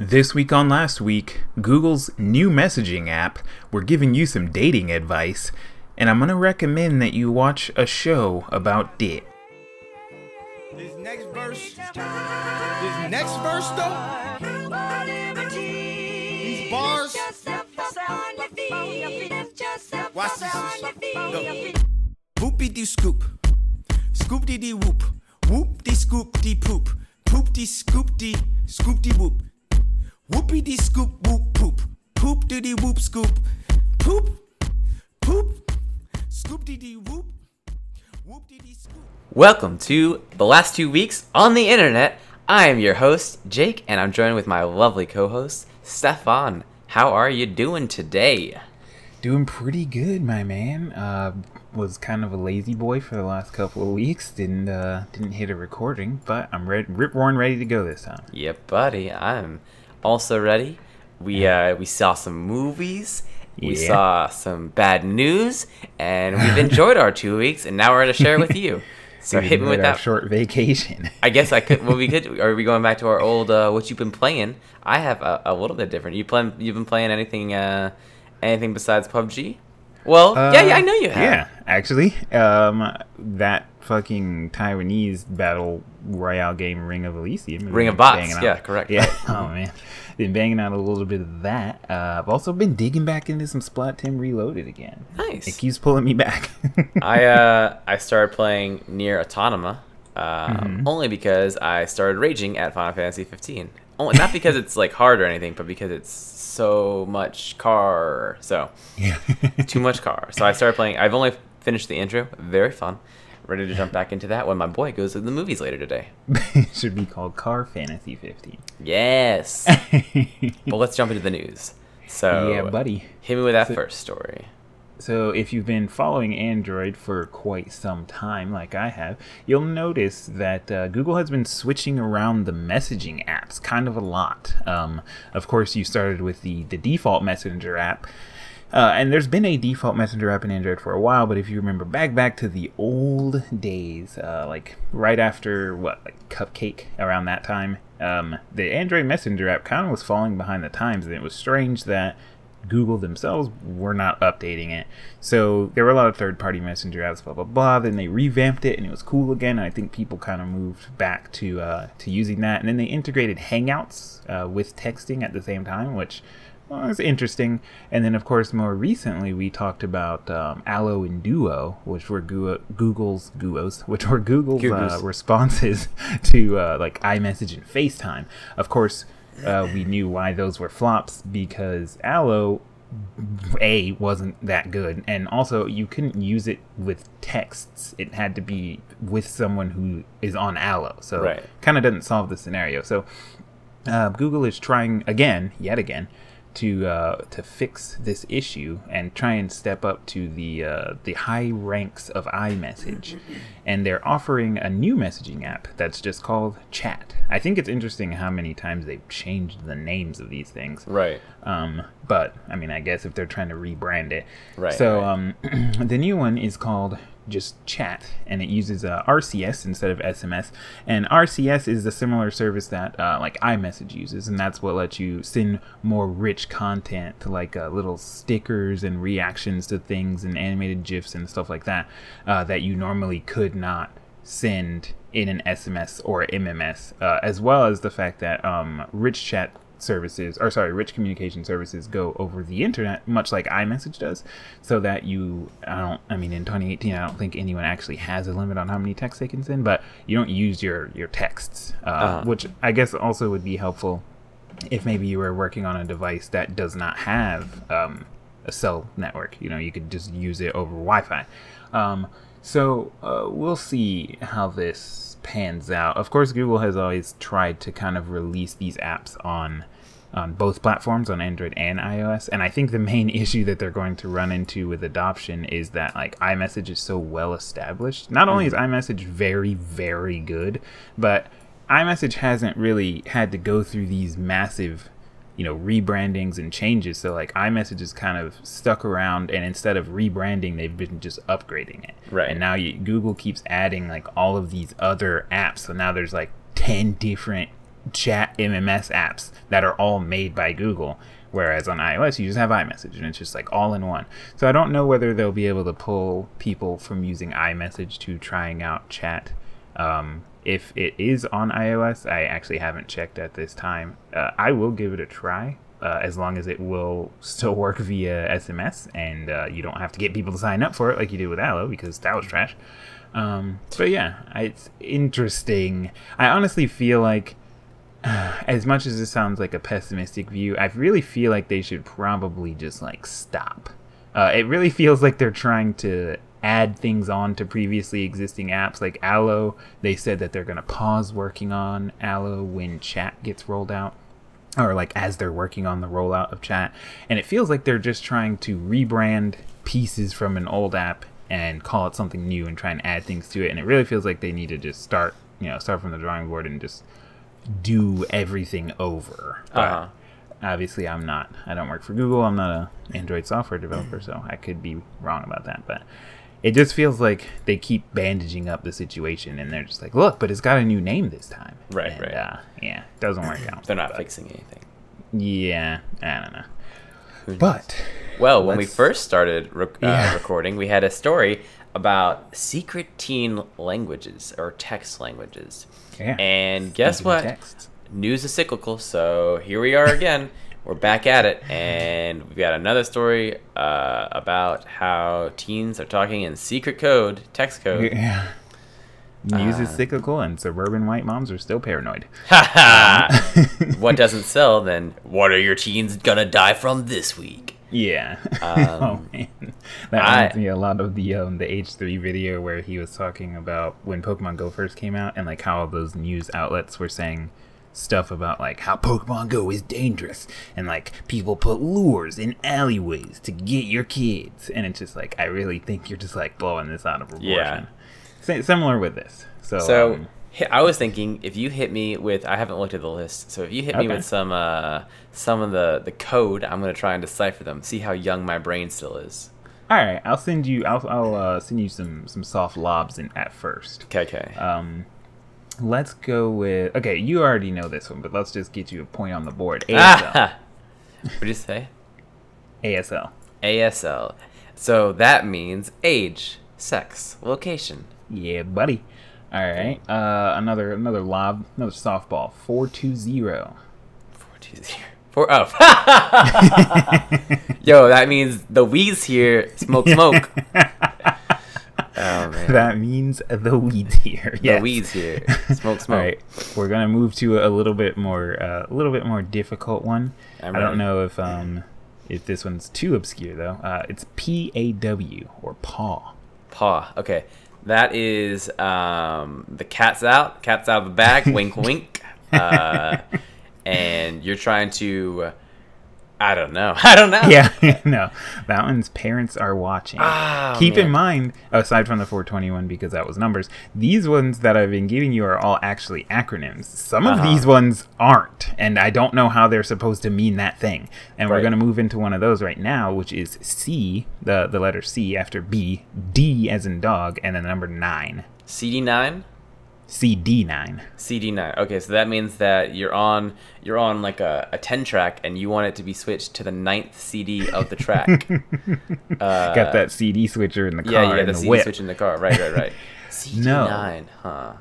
This week on last week, Google's new messaging app, we're giving you some dating advice, and I'm gonna recommend that you watch a show about it. This next verse, this next verse though, these bars. Watch this. Whoopie dee scoop, scoop dee dee whoop, whoop dee scoop dee poop, poop dee scoop dee scoop dee whoop, whoopie dee scoop whoop poop, poop dee dee whoop scoop, poop, poop, scoop dee dee whoop, whoop dee dee scoop. Welcome to the last two weeks on the internet. I am your host, Jake, and I'm joined with my lovely co host, Stefan. How are you doing today? Doing pretty good, my man. Uh, was kind of a lazy boy for the last couple of weeks. Didn't uh, didn't hit a recording, but I'm ready, rip roaring, ready to go this time. Yep, buddy. I'm also ready. We uh, we saw some movies. We Yeah. saw some bad news, and we've enjoyed our two weeks. And now we're gonna share it with you. So We hit me with our that. short vacation. I guess I could. Well, we could. Are we going back to our old? Uh, what you've been playing? I have a, a little bit different. You play? You've been playing anything? Uh, anything besides PUBG? Well, yeah, yeah, I know you have. Uh, Yeah, actually, um, that fucking Taiwanese battle royale game, Ring of Elysium. Ring of Bots, out- yeah, correct, Yeah. oh man, been banging out a little bit of that. Uh, I've also been digging back into some Splat Tim Reloaded again. Nice. It keeps pulling me back. I uh I started playing NieR: Automata, uh, Mm-hmm. only because I started raging at Final Fantasy 15. Only not because it's like hard or anything, but because it's so much car. So yeah. too much car. So I started playing. I've only finished the intro. Very fun. Ready to jump back into that when my boy goes to the movies later today. it should be called Car Fantasy 15. Yes. but let's jump into the news. So yeah, buddy. hit me with that So- first story. So, if you've been following Android for quite some time, like I have, you'll notice that uh, Google has been switching around the messaging apps kind of a lot. Um, of course, you started with the, the default Messenger app. Uh, and there's been a default messenger app in Android for a while, but if you remember back back to the old days, uh, like right after what, like Cupcake around that time, um, the Android Messenger app kind of was falling behind the times, and it was strange that Google themselves were not updating it. So there were a lot of third party messenger apps, blah blah blah. Then they revamped it and it was cool again. And I think people kind of moved back to uh, to using that. And then they integrated Hangouts uh, with texting at the same time, which well, was interesting. And then of course more recently we talked about um, Allo and Duo, which were Gu- Google's Guos, which were Google's uh, responses to uh, like iMessage and FaceTime. Of course, uh, we knew why those were flops because Allo a wasn't that good and also you couldn't use it with texts it had to be with someone who is on allo so Right. kind of doesn't solve the scenario so uh, google is trying again yet again to uh, to fix this issue and try and step up to the uh, the high ranks of iMessage, and they're offering a new messaging app that's just called Chat. I think it's interesting how many times they've changed the names of these things. Right. Um, but I mean, I guess if they're trying to rebrand it, Right, So right. um, the new one is called just Chat, and it uses uh, RCS instead of SMS. And RCS is a similar service that uh, like iMessage uses, and that's what lets you send more rich content, to like uh, little stickers and reactions to things and animated gifs and stuff like that, uh, that you normally could not send in an SMS or MMS, uh, as well as the fact that um, rich chat services, or sorry, rich communication services go over the internet, much like iMessage does, so that you, I don't, I mean, in 2018, I don't think anyone actually has a limit on how many texts they can send, but you don't use your your texts, uh, Uh-huh. which I guess also would be helpful if maybe you were working on a device that does not have um, a cell network. You know, you could just use it over Wi-Fi. Um, so uh, we'll see how this pans out. Of course, Google has always tried to kind of release these apps on on both platforms, on Android and iOS. And I think the main issue that they're going to run into with adoption is that like iMessage is so well established. Not only is mm. iMessage very, very good, but iMessage hasn't really had to go through these massive, you know, rebrandings and changes. So like iMessage is kind of stuck around, and instead of rebranding, they've been just upgrading it. Right. And now you, Google keeps adding like all of these other apps. So now there's like ten different chat MMS apps that are all made by Google. Whereas on iOS, you just have iMessage and it's just like all in one. So I don't know whether they'll be able to pull people from using iMessage to trying out chat. Um, if it is on iOS, I actually haven't checked at this time. Uh, I will give it a try. Uh, as long as it will still work via SMS and uh, you don't have to get people to sign up for it like you did with Allo because that was trash. Um, but yeah, it's interesting. I honestly feel like, as much as this sounds like a pessimistic view, I really feel like they should probably just like stop. Uh, it really feels like they're trying to add things on to previously existing apps like Allo. They said that they're going to pause working on Allo when chat gets rolled out or like as they're working on the rollout of chat and it feels like they're just trying to rebrand pieces from an old app and call it something new and try and add things to it and it really feels like they need to just start you know start from the drawing board and just do everything over Uh-huh. obviously i'm not i don't work for google i'm not a android software developer so i could be wrong about that but it just feels like they keep bandaging up the situation and they're just like look but it's got a new name this time Right, And, right. uh, yeah doesn't work out They're not But- fixing anything. yeah, I don't know. But Well, when we first started rec- uh, Yeah. recording, we had a story about secret teen languages or text languages. yeah. And guess what? texts. News is cyclical, so here we are again. We're back at it, and we've got another story uh, about how teens are talking in secret code, text code. Yeah. News is Uh, cyclical, and suburban white moms are still paranoid. Ha ha! what doesn't sell, then what are your teens gonna die from this week? Yeah. Um, oh man, that I- reminds me a lot of the um the H three video where he was talking about when Pokemon Go first came out and like how all those news outlets were saying stuff about like how Pokemon Go is dangerous and like people put lures in alleyways to get your kids and it's just like I really think you're just like blowing this out of proportion. Yeah. Sa- similar with this. So, So um, I was thinking if you hit me with I haven't looked at the list. So if you hit me with some uh some of the the code, I'm gonna try and decipher them. See how young my brain still is. all right, I'll send you. I'll, I'll uh, send you some some soft lobs in at first. Okay, okay. Um, let's go with. Okay, you already know this one, but let's just get you a point on the board. ASL. Ah! What did you say? ASL. ASL. So that means age, sex, location. Yeah, buddy. All right. Uh, another another lob, another softball. Four two zero. Four two zero. Four oh. Yo, that means the weeds here smoke smoke. Oh man. That means the weeds here. the weeds here. Smoke smoke. All right, we're gonna move to a little bit more, uh, a little bit more difficult one. I'm I don't ready. know if um, if this one's too obscure though. Uh, it's P A W or paw. Paw. Okay. That is um the cat's out. Cat's out of the bag. wink wink. Uh and you're trying to I don't know. I don't know. Yeah, no, that one's parents are watching. Ah, Keep in mind, aside from the 421 because that was numbers, these ones that I've been giving you are all actually acronyms. Some of Uh-huh. these ones aren't, and I don't know how they're supposed to mean that thing. And we're going to move into one of those right now, which is C, the the letter C after B, D as in dog, and then the number nine. CD9? CD9. CD9. Okay, so that means that you're on you're on like a, a 10 track and you want it to be switched to the ninth CD of the track. uh, Got that CD switcher in the car Yeah, you got the CD whip. switch in the car. Right, right, right. CD9, huh?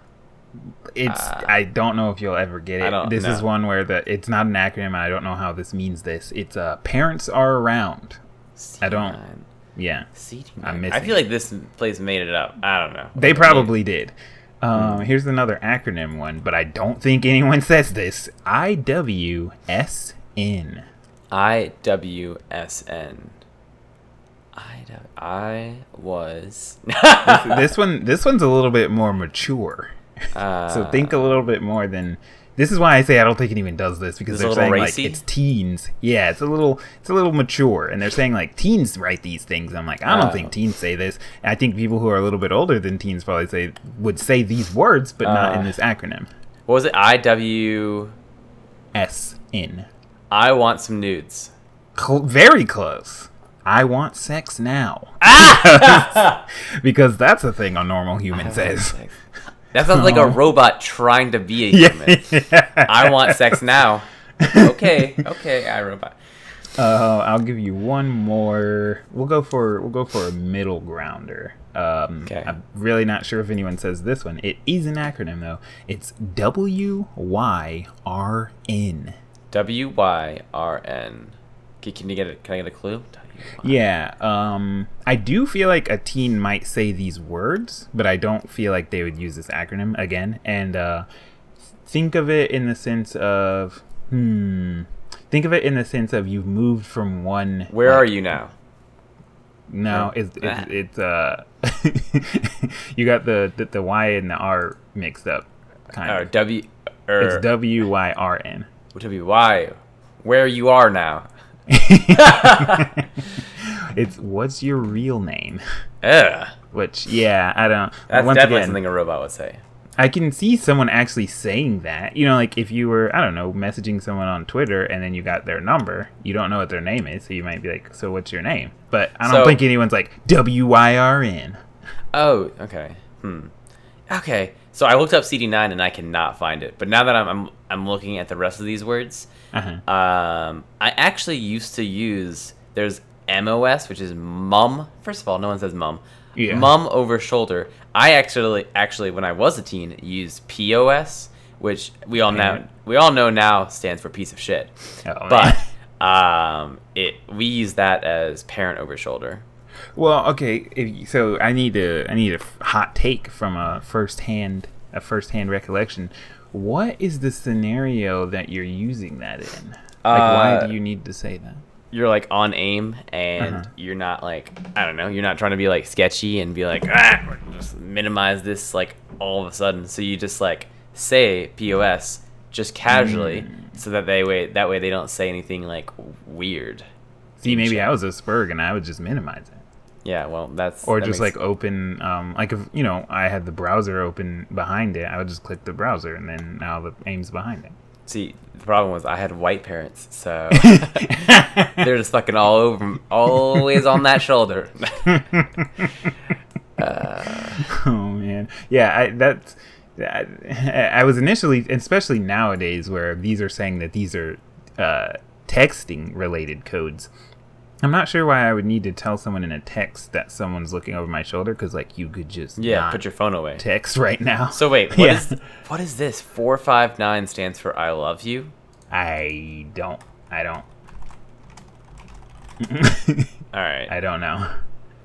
It's Uh, I don't know if you'll ever get I it. This is one where the it's not an acronym and I don't know how this means this. It's uh parents are around. CD9. I don't- Yeah. CD9. I'm I missing feel like this place made it up. I don't know. They probably did. Hmm. Um, here's another acronym one, but I don't think anyone says this. I W S N. I W S N. I I was. This one this one's a little bit more mature. uh, So think a little bit more than this is why I say I don't think it even does this because Is it they're saying racy? like it's teens. Yeah, it's a little it's a little mature and they're saying like teens write these things. I'm like, I don't Oh. think teens say this. I think people who are a little bit older than teens probably say would say these words, but not in Uh. this acronym. What was it? I W. S N. I want some nudes. Cl- very close. I want sex now. Ah! because that's a thing a normal human says. That sounds like a robot trying to be a human. I want sex now. Okay, okay, I robot. Uh, I'll give you one more. We'll go for we'll go for a middle grounder. Um, Okay. I'm really not sure if anyone says this one. It is an acronym though. It's W Y R N. W Y R N. Can can you get it? Can I get a clue? Yeah. Um, I do feel like a teen might say these words, but I don't feel like they would use this acronym again. And uh, think of it in the sense of hmm. Think of it in the sense of you've moved from one. Where like, are you now? No, it's Ah. it's, it's uh, you got the, the the Y and the R mixed up. Kind Or of. W or It's W Y R N. W Y. Where you are now? It's what's your real name? Ugh. Which yeah, I don't. That's once definitely again, something a robot would say. I can see someone actually saying that. You know, like if you were, I don't know, messaging someone on Twitter and then you got their number, you don't know what their name is, so you might be like, "So what's your name?" But I don't So- think anyone's like W Y R N. Oh, okay. Hmm. Okay. So I looked up CD9 and I cannot find it. But now that I'm I'm, I'm looking at the rest of these words, Uh-huh. um, I actually used to use there's MOS, which is mum. First of all, no one says mum. Yeah. Mum over shoulder. I actually actually when I was a teen used POS, which we all know we all know now stands for piece of shit. Oh. But um, it we use that as parent over shoulder. Well, okay. If, so I need to I need a hot take from a first hand a first hand recollection. What is the scenario that you're using that in? Like, why Uh, do you need to say that? you're like on aim and Uh-huh. you're not like I don't know, you're not trying to be like sketchy and be like ah, just minimize this like all of a sudden. So you just like say POS just casually Mm. so that they way that way they don't say anything like weird. See, maybe I was a Spurg and I would just minimize it. Yeah, well that's or that just like open um like if you know i had the browser open behind it i would just click the browser and then now the aim's behind it. See the problem was I had white parents, so they're just fucking all over always on that shoulder. oh man. Yeah i that's I, I was initially especially nowadays where these are saying that these are uh texting related codes i'm not sure why i would need to tell someone in a text that someone's looking over my shoulder because like you could just yeah, put your phone away. text right now So wait, what Yeah. is what is this? Four five nine stands for I love you. i don't i don't All right. i don't know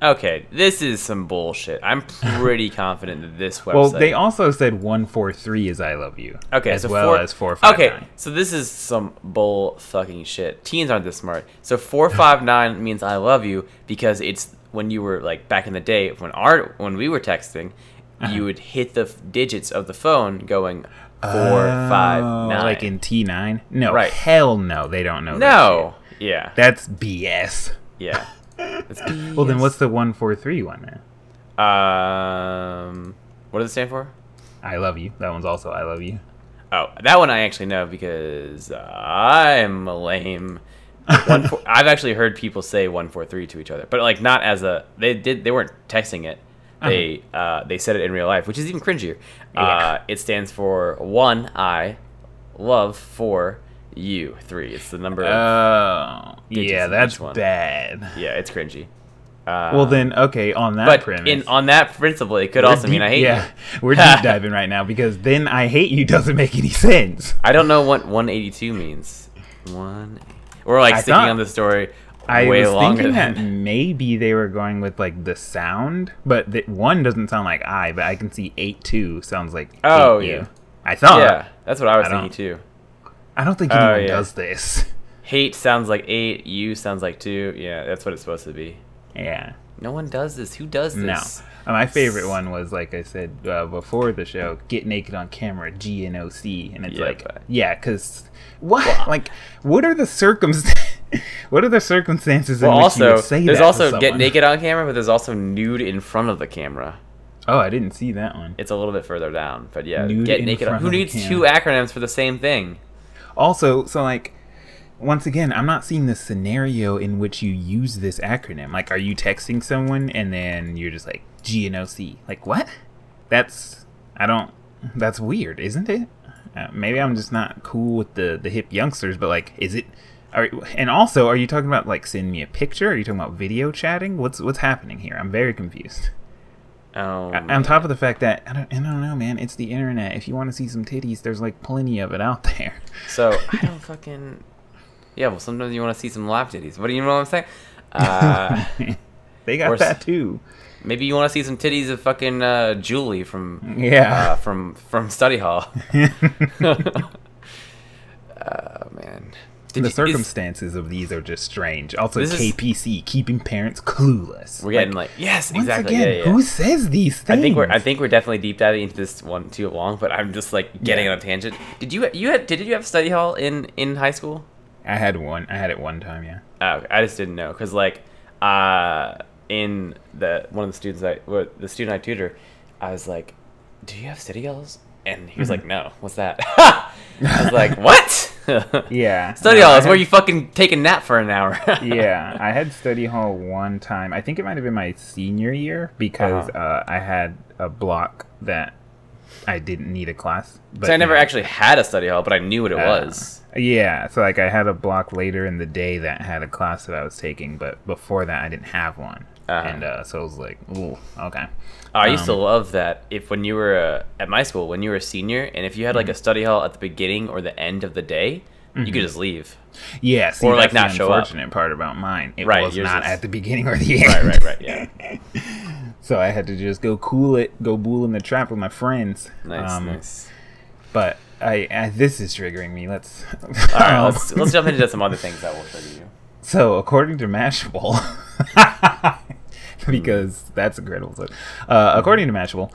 Okay, this is some bullshit. I'm pretty confident that this website. Well, they also said one four three is "I love you." okay, as so well four, as four five Okay, nine. so this is some bull fucking shit. Teens aren't this smart. So four five nine means I love you because it's when you were like back in the day when our when we were texting, Uh-huh. you would hit the f- digits of the phone going four five Oh, nine. like in T nine. No, Right. hell no, they don't know. that no, yeah, that's BS. yeah. It's Well, then what's the one four three one then? um? What does it stand for? I love you. That one's also I love you. Oh, that one I actually know because I'm lame. One four, I've actually heard people say one four three to each other, but like not as a they did they weren't texting it. They uh, they said it in real life, which is even cringier. Uh, it stands for one I love for you three. It's the number. Oh, yeah, that's one. bad. yeah, it's cringy. Uh, Well, then, okay, on that but premise. in on that principle, it could also mean I hate yeah, you. we're deep diving right now because then I hate you doesn't make any sense. I don't know what 182 means. One. We're like I sticking thought- on the story I way was longer thinking than. that maybe they were going with like the sound, but the, one doesn't sound like I, but I can see eight two sounds like Oh, hate you. yeah. I thought. yeah, that's what I was I thinking too. I don't think Oh, anyone yeah. does this. Hate sounds like eight. You sounds like two. Yeah, that's what it's supposed to be. Yeah. No one does this. Who does this? Uh, My favorite one was like I said uh, before the show, get naked on camera, G N O C, and it's Yeah, like, but- yeah, because what? like, what are the circumstances? what are the circumstances in Well, which you also would say there's that also get naked on camera, but there's also nude in front of the camera. Oh, I didn't see that one. It's a little bit further down, but yeah, Nude get naked. On, who needs two acronyms for the same thing? Also, so like once again, I'm not seeing the scenario in which you use this acronym. Like, are you texting someone and then you're just like GNOC? Like, what? That's I don't. That's weird, isn't it? Uh, maybe I'm just not cool with the the hip youngsters, but like, is it? Are, and also, are you talking about like send me a picture? Are you talking about video chatting? What's what's happening here? I'm very confused. Oh, A- On top of the fact that I don't, I don't know, man. It's the internet. If you want to see some titties, there's like plenty of it out there. So I don't fucking. Yeah, well, sometimes you want to see some lap titties. What do you know what I'm saying? Uh, they got Or that too. maybe you want to see some titties of fucking uh, Julie from Yeah. uh, from from study hall. uh, man, Did the you- is- circumstances of these are just strange. Also, This is- KPC keeping parents clueless. we're getting like, yes, once exactly. again, yeah, yeah. who says these things? I think we're I think we're definitely deep diving into this one too long, but I'm just like getting Yeah. on a tangent. Did you you had did you have study hall in in high school? I had one. I had it one time. Yeah. Uh, I just didn't know because like uh, in the one of the students I well, the student I tutor, I was like, "Do you have study halls?" And he was like, "No, what's that?" I was like, "What?" Yeah. study No, hall is where you fucking take a nap for an hour. yeah, I had study hall one time. I think it might have been my senior year because Uh-huh. uh, I had a block that I didn't need a class. But so I never know, actually had a study hall, but I knew what it uh, was. Yeah, so like I had a block later in the day that had a class that I was taking, but before that I didn't have one, Uh-huh. and uh, so I was like, "Ooh, okay." I used to Um, love that if when you were uh, at my school when you were a senior and if you had like Mm-hmm. a study hall at the beginning or the end of the day, you could just leave. Yeah, see, Or, like, not the show up. unfortunate part about mine. It Right, was not is- at the beginning or the end. Right, right, right. Yeah. so I had to just go cool it, go bull in the trap with my friends. Nice, Um, nice. But I, I, this is triggering me. Let's. All right, um, let's let's jump into some other things that will trigger you. So, according to Mashable, because that's incredible. Uh, according to Mashable,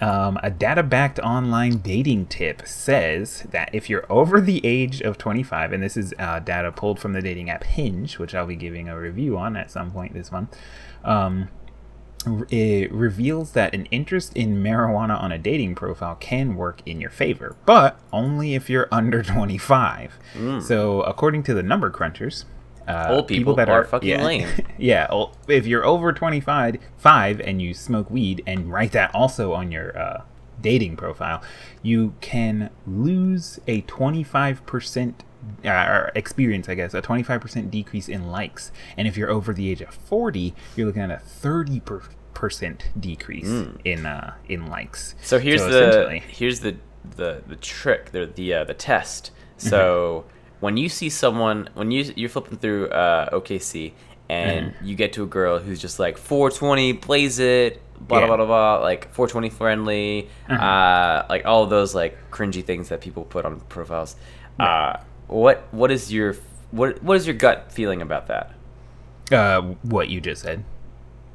um, a data backed online dating tip says that if you're over the age of 25, and this is uh, data pulled from the dating app Hinge, which I'll be giving a review on at some point this month, um, it reveals that an interest in marijuana on a dating profile can work in your favor, but only if you're under 25. So, according to the number crunchers, uh, Old people that are fucking yeah, lame. yeah, ol- if you're over 25 five and you smoke weed and write that also on your uh, dating profile, you can lose a 25% uh, or experience, I guess, a 25% decrease in likes. And if you're over the age of 40, you're looking at a 30 per- percent decrease in uh, in likes. So here's the here's the the the trick, the the uh, the test. So when you see someone, when you you're flipping through uh, OKC and you get to a girl who's just like 420 plays it, blah Yeah. blah blah blah, like 420 friendly, Uh-huh. uh, like all those like cringy things that people put on profiles. Uh, what what is your what what is your gut feeling about that? uh, what you just said.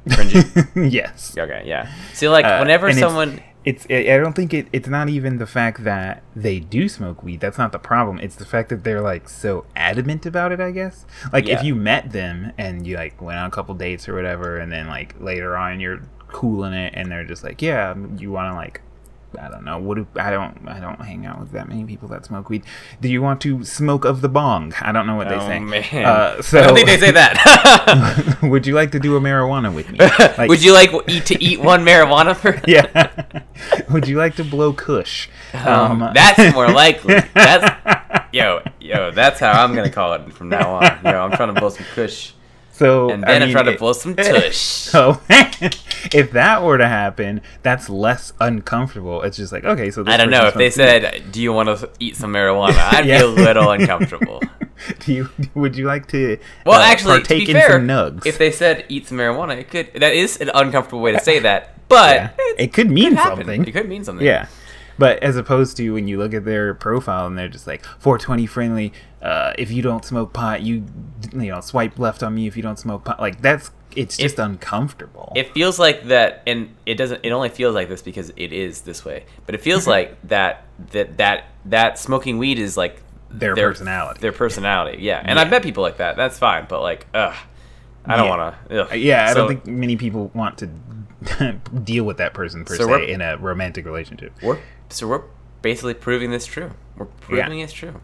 Cringy. yes. okay, yeah. See, like Uh, whenever someone it's, I I don't think it, it's not even the fact that they do smoke weed. That's not the problem. It's the fact that they're like so adamant about it. I guess. Like Yeah. if you met them and you like went on a couple dates or whatever, and then like later on you're cooling it, and they're just like, yeah, you want to like. I don't know. What do, I don't. I don't hang out with that many people that smoke weed. Do you want to smoke of the bong? I don't know what they oh say. man, Uh, so I don't think they say that. would you like to do a marijuana with me? Like- Would you like eat to eat one marijuana for? yeah. Would you like to blow Kush? Um, that's more likely. That's yo, yo. That's how I'm gonna call it from now on. Yo, I'm trying to blow some kush, so and then I I am trying to it- blow some tush. So if that were to happen, that's less uncomfortable. It's just like okay, so this I don't know if they said, "Do you want to eat some marijuana?" I'd Yeah. be a little uncomfortable. Do you? Would you like to? Well, uh, actually, partake in fair, some nugs. if they said eat some marijuana, it could. That is an uncomfortable way to say that, but Yeah. it, it could mean could something. It could mean something. Yeah. But as opposed to when you look at their profile and they're just like 420 friendly, uh, if you don't smoke pot, you you know swipe left on me if you don't smoke pot. Like that's it's just uncomfortable. It feels like that, and it doesn't. It only feels like this because it is this way. But it feels like that that that that smoking weed is like Their personality. Their personality, yeah. And I've met people like that. That's fine. But like, ugh, I don't Yeah. want to. yeah, I So don't think many people want to deal with that person per So se in a romantic relationship. we're so we're basically proving this true. We're proving it's true.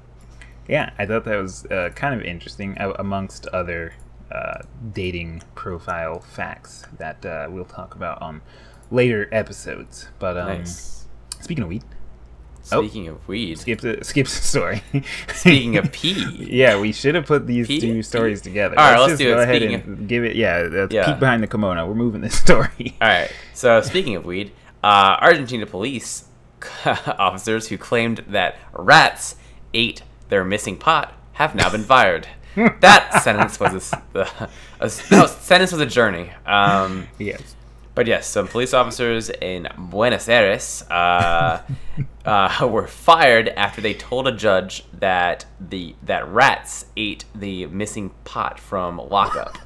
Yeah, I thought that was uh, kind of interesting, uh, amongst other uh, dating profile facts that uh, we'll talk about on later episodes. But um, Nice. Speaking of weed, Oh. Speaking of weed, skip the skip the story. speaking of pee, yeah, we should have put these Pee? two stories together. All right, let's just do go it. ahead Speaking and give it. Yeah, let's Yeah. peek behind the kimono. We're moving this story. All right. So speaking of weed, uh, Argentina police officers who claimed that rats ate their missing pot have now been fired. that sentence was a, a s- no, sentence was a journey. Um, yes. but yes, some police officers in Buenos Aires uh, uh, were fired after they told a judge that the that rats ate the missing pot from lockup.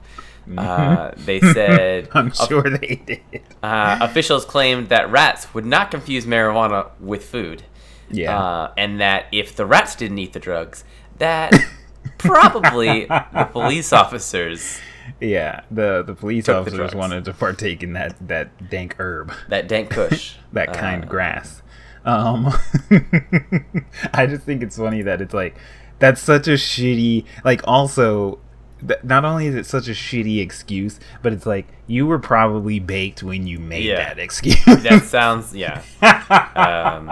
Uh, they said I'm sure they did. uh, officials claimed that rats would not confuse marijuana with food. Yeah. Uh, and that if the rats didn't eat the drugs, that probably the police officers, Yeah, the the police the officers drugs. wanted to partake in that that dank herb, that dank kush. that kind Uh, grass. Um, I just think it's funny that it's like that's such a shitty. Like, also, not only is it such a shitty excuse, but it's like you were probably baked when you made Yeah. that excuse. That sounds, yeah. Um,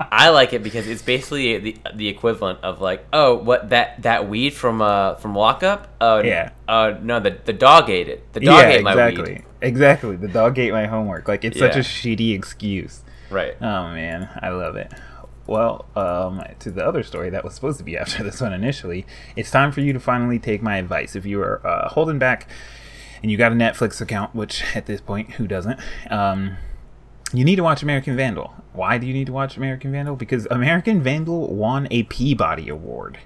I like it because it's basically the the equivalent of like, oh, what that that weed from uh from lockup? Uh, Yeah. Uh, no, the the dog ate it. The dog yeah, ate my weed. exactly. The dog ate my homework. Like, it's such a shitty excuse. Right. Oh man, I love it. Well, um, to the other story that was supposed to be after this one initially, it's time for you to finally take my advice. If you are uh, holding back and you got a Netflix account, which at this point, who doesn't? Um, you need to watch American Vandal. Why do you need to watch American Vandal? Because American Vandal won a Peabody Award.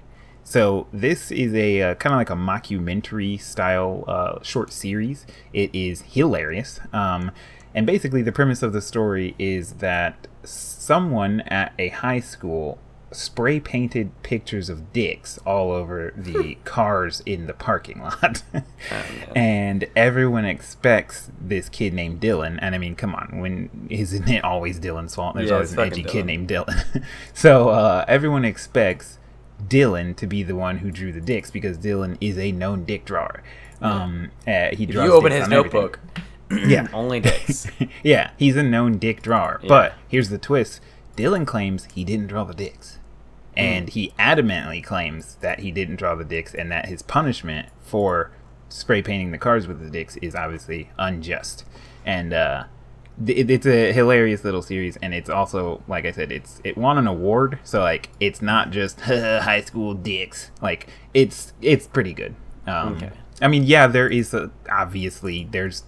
So this is a uh, kind of like a mockumentary style uh, short series. It is hilarious, um, and basically the premise of the story is that someone at a high school spray painted pictures of dicks all over the cars in the parking lot. and everyone expects this kid named Dylan. And I mean, come on, when isn't it always Dylan's fault? There's Yeah, always an edgy kid named Dylan. so uh, everyone expects Dylan to be the one who drew the dicks because Dylan is a known dick drawer. Um, uh, he If draws you open his notebook. everything. Yeah, only dicks. yeah, he's a known dick drawer. But here's the twist: Dylan claims he didn't draw the dicks, and he adamantly claims that he didn't draw the dicks, and that his punishment for spray painting the cars with the dicks is obviously unjust. And uh, th- it's a hilarious little series, and it's also, like I said, it's it won an award, so like it's not just high school dicks. Like it's it's pretty good. Um, Okay. I mean, yeah, there is a, obviously there's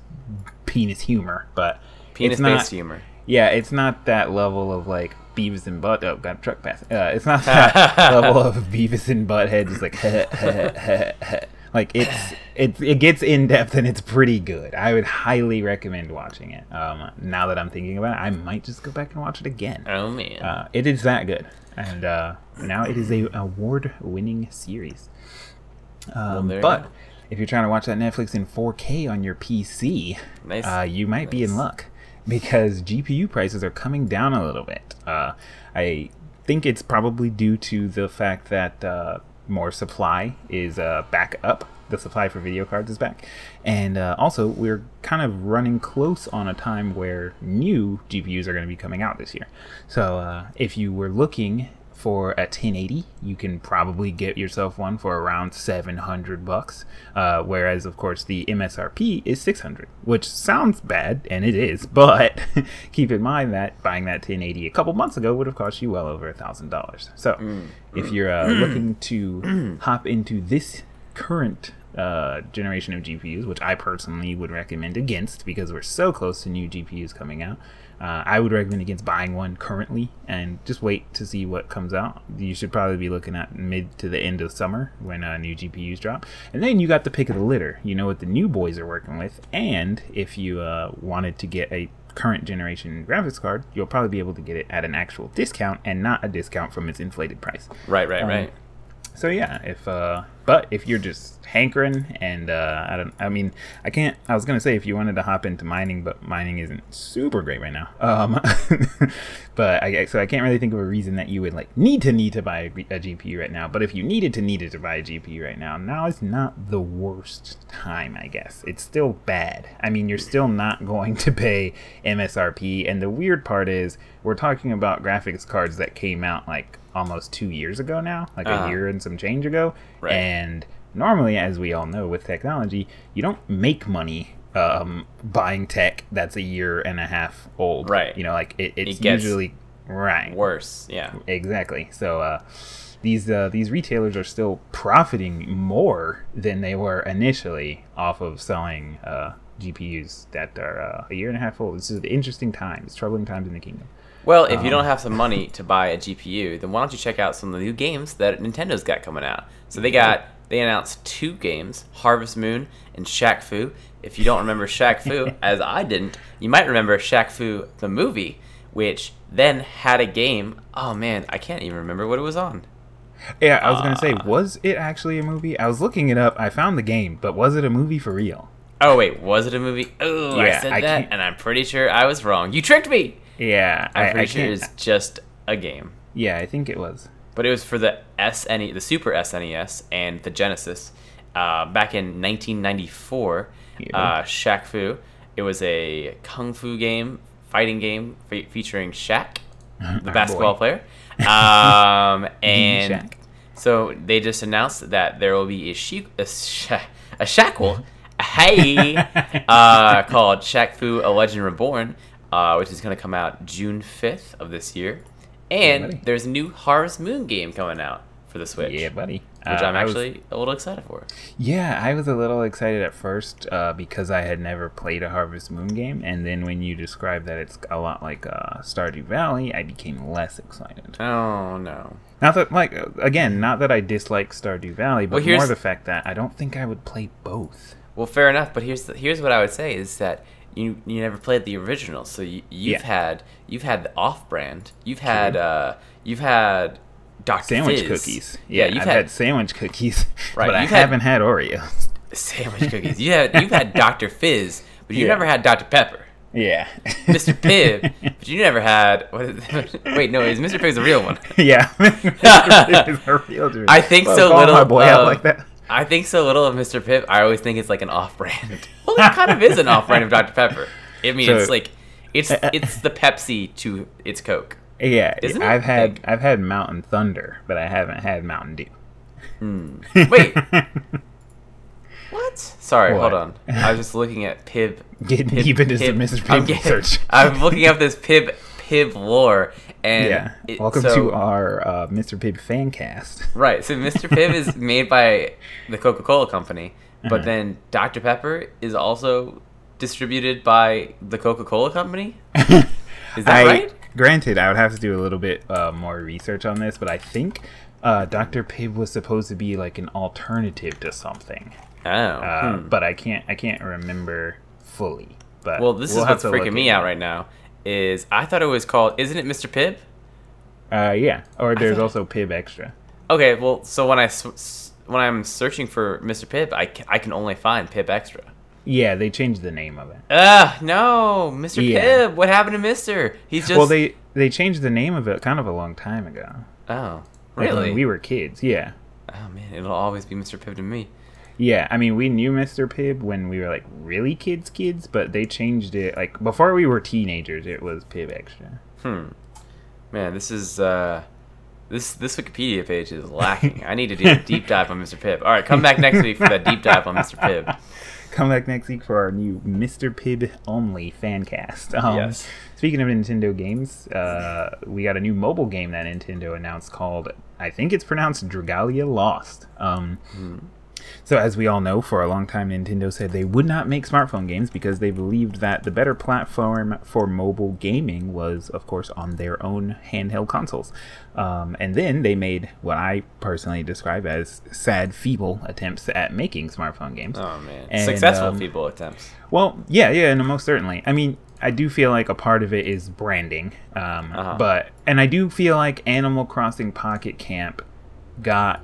penis humor, but Penis it's not, based humor. Yeah, it's not that level of like Beavis and Butt. Oh, got a truck pass. Uh, it's not that level of Beavis and Butthead. Just like like it's it it gets in depth and it's pretty good. I would highly recommend watching it. Um, now that I'm thinking about it, I might just go back and watch it again. Oh man. Uh, it is that good, and uh, now it is a award-winning series. Um, you but. If you're trying to watch that Netflix in 4K on your PC, Nice. uh, you might be in luck because GPU prices are coming down a little bit. Uh, I think it's probably due to the fact that uh, more supply is uh, back up. The supply for video cards is back. And uh, also, we're kind of running close on a time where new GPUs are going to be coming out this year. So, uh, if you were looking for a 1080 you can probably get yourself one for around 700 bucks uh, whereas of course the msrp is 600 which sounds bad and it is but keep in mind that buying that 1080 a couple months ago would have cost you well over a thousand dollars. So if you're uh, looking to hop into this current uh, generation of GPUs, which I personally would recommend against because we're so close to new GPUs coming out. Uh, I would recommend against buying one currently and just wait to see what comes out. You should probably be looking at mid to the end of summer when uh, new GPUs drop. And then you got the pick of the litter. You know what the new boys are working with. And if you uh, wanted to get a current generation graphics card, you'll probably be able to get it at an actual discount and not a discount from its inflated price. right, right, um, right. So yeah, if uh, but if you're just hankering and uh, I don't, I mean, I can't. I was gonna say if you wanted to hop into mining, but mining isn't super great right now. Um, but I so I can't really think of a reason that you would like need to need to buy a, a GPU right now. But if you needed to needed to buy a GPU right now, now is not the worst time. I guess it's still bad. I mean, you're still not going to pay MSRP, and the weird part is we're talking about graphics cards that came out like almost two years ago now, like Uh-huh. a year and some change ago, Right. and normally, as we all know, with technology, you don't make money um, buying tech that's a year and a half old. Right. You know, like it, it's It usually right. Worse, yeah. Exactly. So uh, these uh, these retailers are still profiting more than they were initially off of selling uh, GPUs that are uh, a year and a half old. This is interesting times, troubling times in the kingdom. Well, if you Um, don't have some money to buy a GPU, then why don't you check out some of the new games that Nintendo's got coming out? So they got they announced two games, Harvest Moon and Shaq Fu. If you don't remember Shaq Fu, as I didn't, you might remember Shaq Fu the movie, which then had a game. Oh man, I can't even remember what it was on. Yeah, I was gonna say, Uh. was it actually a movie? I was looking it up. I found the game, but was it a movie for real? Oh wait, was it a movie? Oh, I said I that, can't- and I'm pretty sure I was wrong. You tricked me. Yeah, I'm I, pretty I sure it's just a game. Yeah, I think it was. but it was for the SNE, the Super SNES, and the Genesis. Uh, back in 1994, Yeah. uh, Shaq Fu. It was a kung fu game, fighting game fe- featuring Shaq, the Our basketball boy. player. Um, and Shaq. so they just announced that there will be a, she- a, Sha- a shackle, hey, uh, called Shaq Fu: A Legend Reborn, uh, which is going to come out June 5th of this year. And there's a new Harvest Moon game coming out for the Switch, Yeah, buddy. Which Uh, I'm I was- actually a little excited for. Yeah, I was a little excited at first uh, because I had never played a Harvest Moon game, and then when you described that it's a lot like uh, Stardew Valley, I became less excited. Oh no. Not that, like, uh, again, not that I dislike Stardew Valley, but Well, more the fact that I don't think I would play both. Well, fair enough. But here's the, here's what I would say is that you you never played the original, so you you've Yeah. had you've had the off brand, you've had uh you've had Dr. Sandwich Fizz. cookies. Yeah, Yeah, you've I've had, had, sandwich cookies, Right, but I you've had- haven't had Oreos. sandwich cookies. You had you've had Dr. Fizz, but you Yeah. never had Dr. Pepper. Yeah. Mr. Pibb, but you never had. What is wait, no, is Mr. Pibb the real one? yeah. Real dude. I think Well, so little. my boy out like that. I think so little of Mr. Pibb. I always think it's like an off-brand. Well, it kind of is an off-brand of Dr. Pepper. I mean, So- it's like it's uh, uh, it's the Pepsi to its Coke. Yeah, Isn't? I've had Like- I've had Mountain Thunder, but I haven't had Mountain Dew. Wait. what? Sorry, What? hold on. I was just looking at Pibb. Getting Pibb- deep into Pibb- some Mr. I'm getting- research. I'm looking up this Pibb Pibb lore, and yeah. it- Welcome so- to our uh, Mr. Pibb fan cast. Right. So Mr. Pibb is made by the Coca-Cola company, but Uh-huh. then Dr. Pepper is also distributed by the Coca-Cola company. Is that I, right? Granted, I would have to do a little bit uh, more research on this, but I think uh, Dr. Pibb was supposed to be like an alternative to something. Oh. Uh, hmm. But I can't I can't remember fully. But Well, this we'll is what's freaking me out right now. Is I thought it was called. Isn't it Mr. Pibb? Uh, yeah. Or there's thought- also Pibb Xtra. Okay. Well, so when I when I'm searching for Mr. Pibb, I, I can only find Pibb Xtra. Yeah, they changed the name of it. Ugh, no, Mr. Yeah. Pibb. What happened to Mister? He's just. well, they they changed the name of it kind of a long time ago. Oh, Like really? when we were kids, yeah. oh man, it'll always be Mr. Pibb to me. Yeah, I mean, we knew Mr. Pibb when we were like really kids, kids, but they changed it like before we were teenagers. It was Pibb Xtra. Hmm. Man, this is uh this this Wikipedia page is lacking. I need to do a deep dive on Mr. Pibb. All right, come back next week for that deep dive on Mr. Pibb. Come back next week for our new Mr. Pibb only fan cast. Um, Yes. Speaking of Nintendo games, uh, we got a new mobile game that Nintendo announced called, I think it's pronounced Dragalia Lost. Um, So, as we all know, for a long time, Nintendo said they would not make smartphone games because they believed that the better platform for mobile gaming was, of course, on their own handheld consoles. Um, and then they made what I personally describe as sad, feeble attempts at making smartphone games. Oh man, And, successful um, feeble attempts. Well, yeah, yeah, no, most certainly. I mean, I do feel like a part of it is branding, um, Uh-huh. but and I do feel like Animal Crossing Pocket Camp got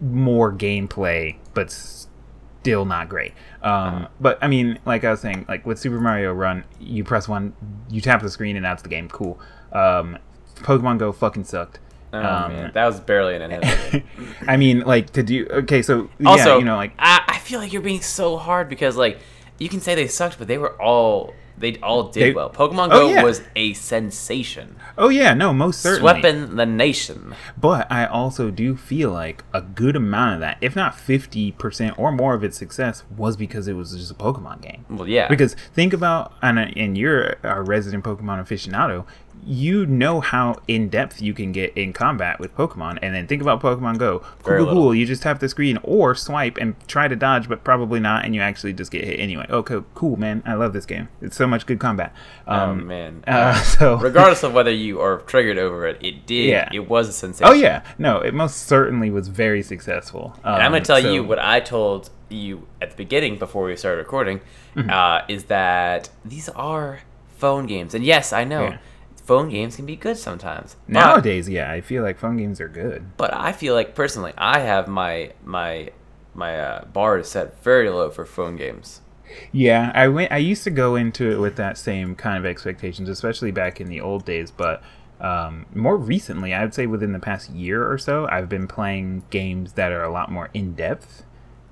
more gameplay, but still not great. Um. But I mean, like I was saying, like with Super Mario Run, you press one, you tap the screen, and that's the game. Cool. Um, Pokemon Go fucking sucked. Oh, um, man. That was barely an enhancement. I mean, like to do okay. So also, yeah, you know, like I, I feel like you're being so hard because like you can say they sucked, but they were all they all did They- well. Pokemon Oh, Go yeah. was a sensation, oh yeah, no, most certainly. sweeping the nation. But I also do feel like a good amount of that, if not 50% or more of its success, was because it was just a Pokemon game. Well, yeah, Because think about, and, and you're a resident Pokemon aficionado, you know how in depth you can get in combat with Pokemon. And then think about Pokemon Go. Cool, cool, cool. You just tap the screen or swipe and try to dodge, but probably not. And you actually just get hit anyway. Okay, cool, man. I love this game. It's so much good combat. oh Um, man. uh, so Regardless of whether you are triggered over it, it did. Yeah. It was a sensation. Oh yeah, no, it most certainly was very successful. Um, And I'm going to tell so- you what I told you at the beginning before we started recording Mm-hmm. uh, is that these are phone games. And yes, I know Yeah. Phone games can be good sometimes. But- Nowadays, yeah, I feel like phone games are good. But I feel like personally, I have my my my uh, bar is set very low for phone games. Yeah, I went. I used to go into it with that same kind of expectations, especially back in the old days. But um, more recently, I would say within the past year or so, I've been playing games that are a lot more in depth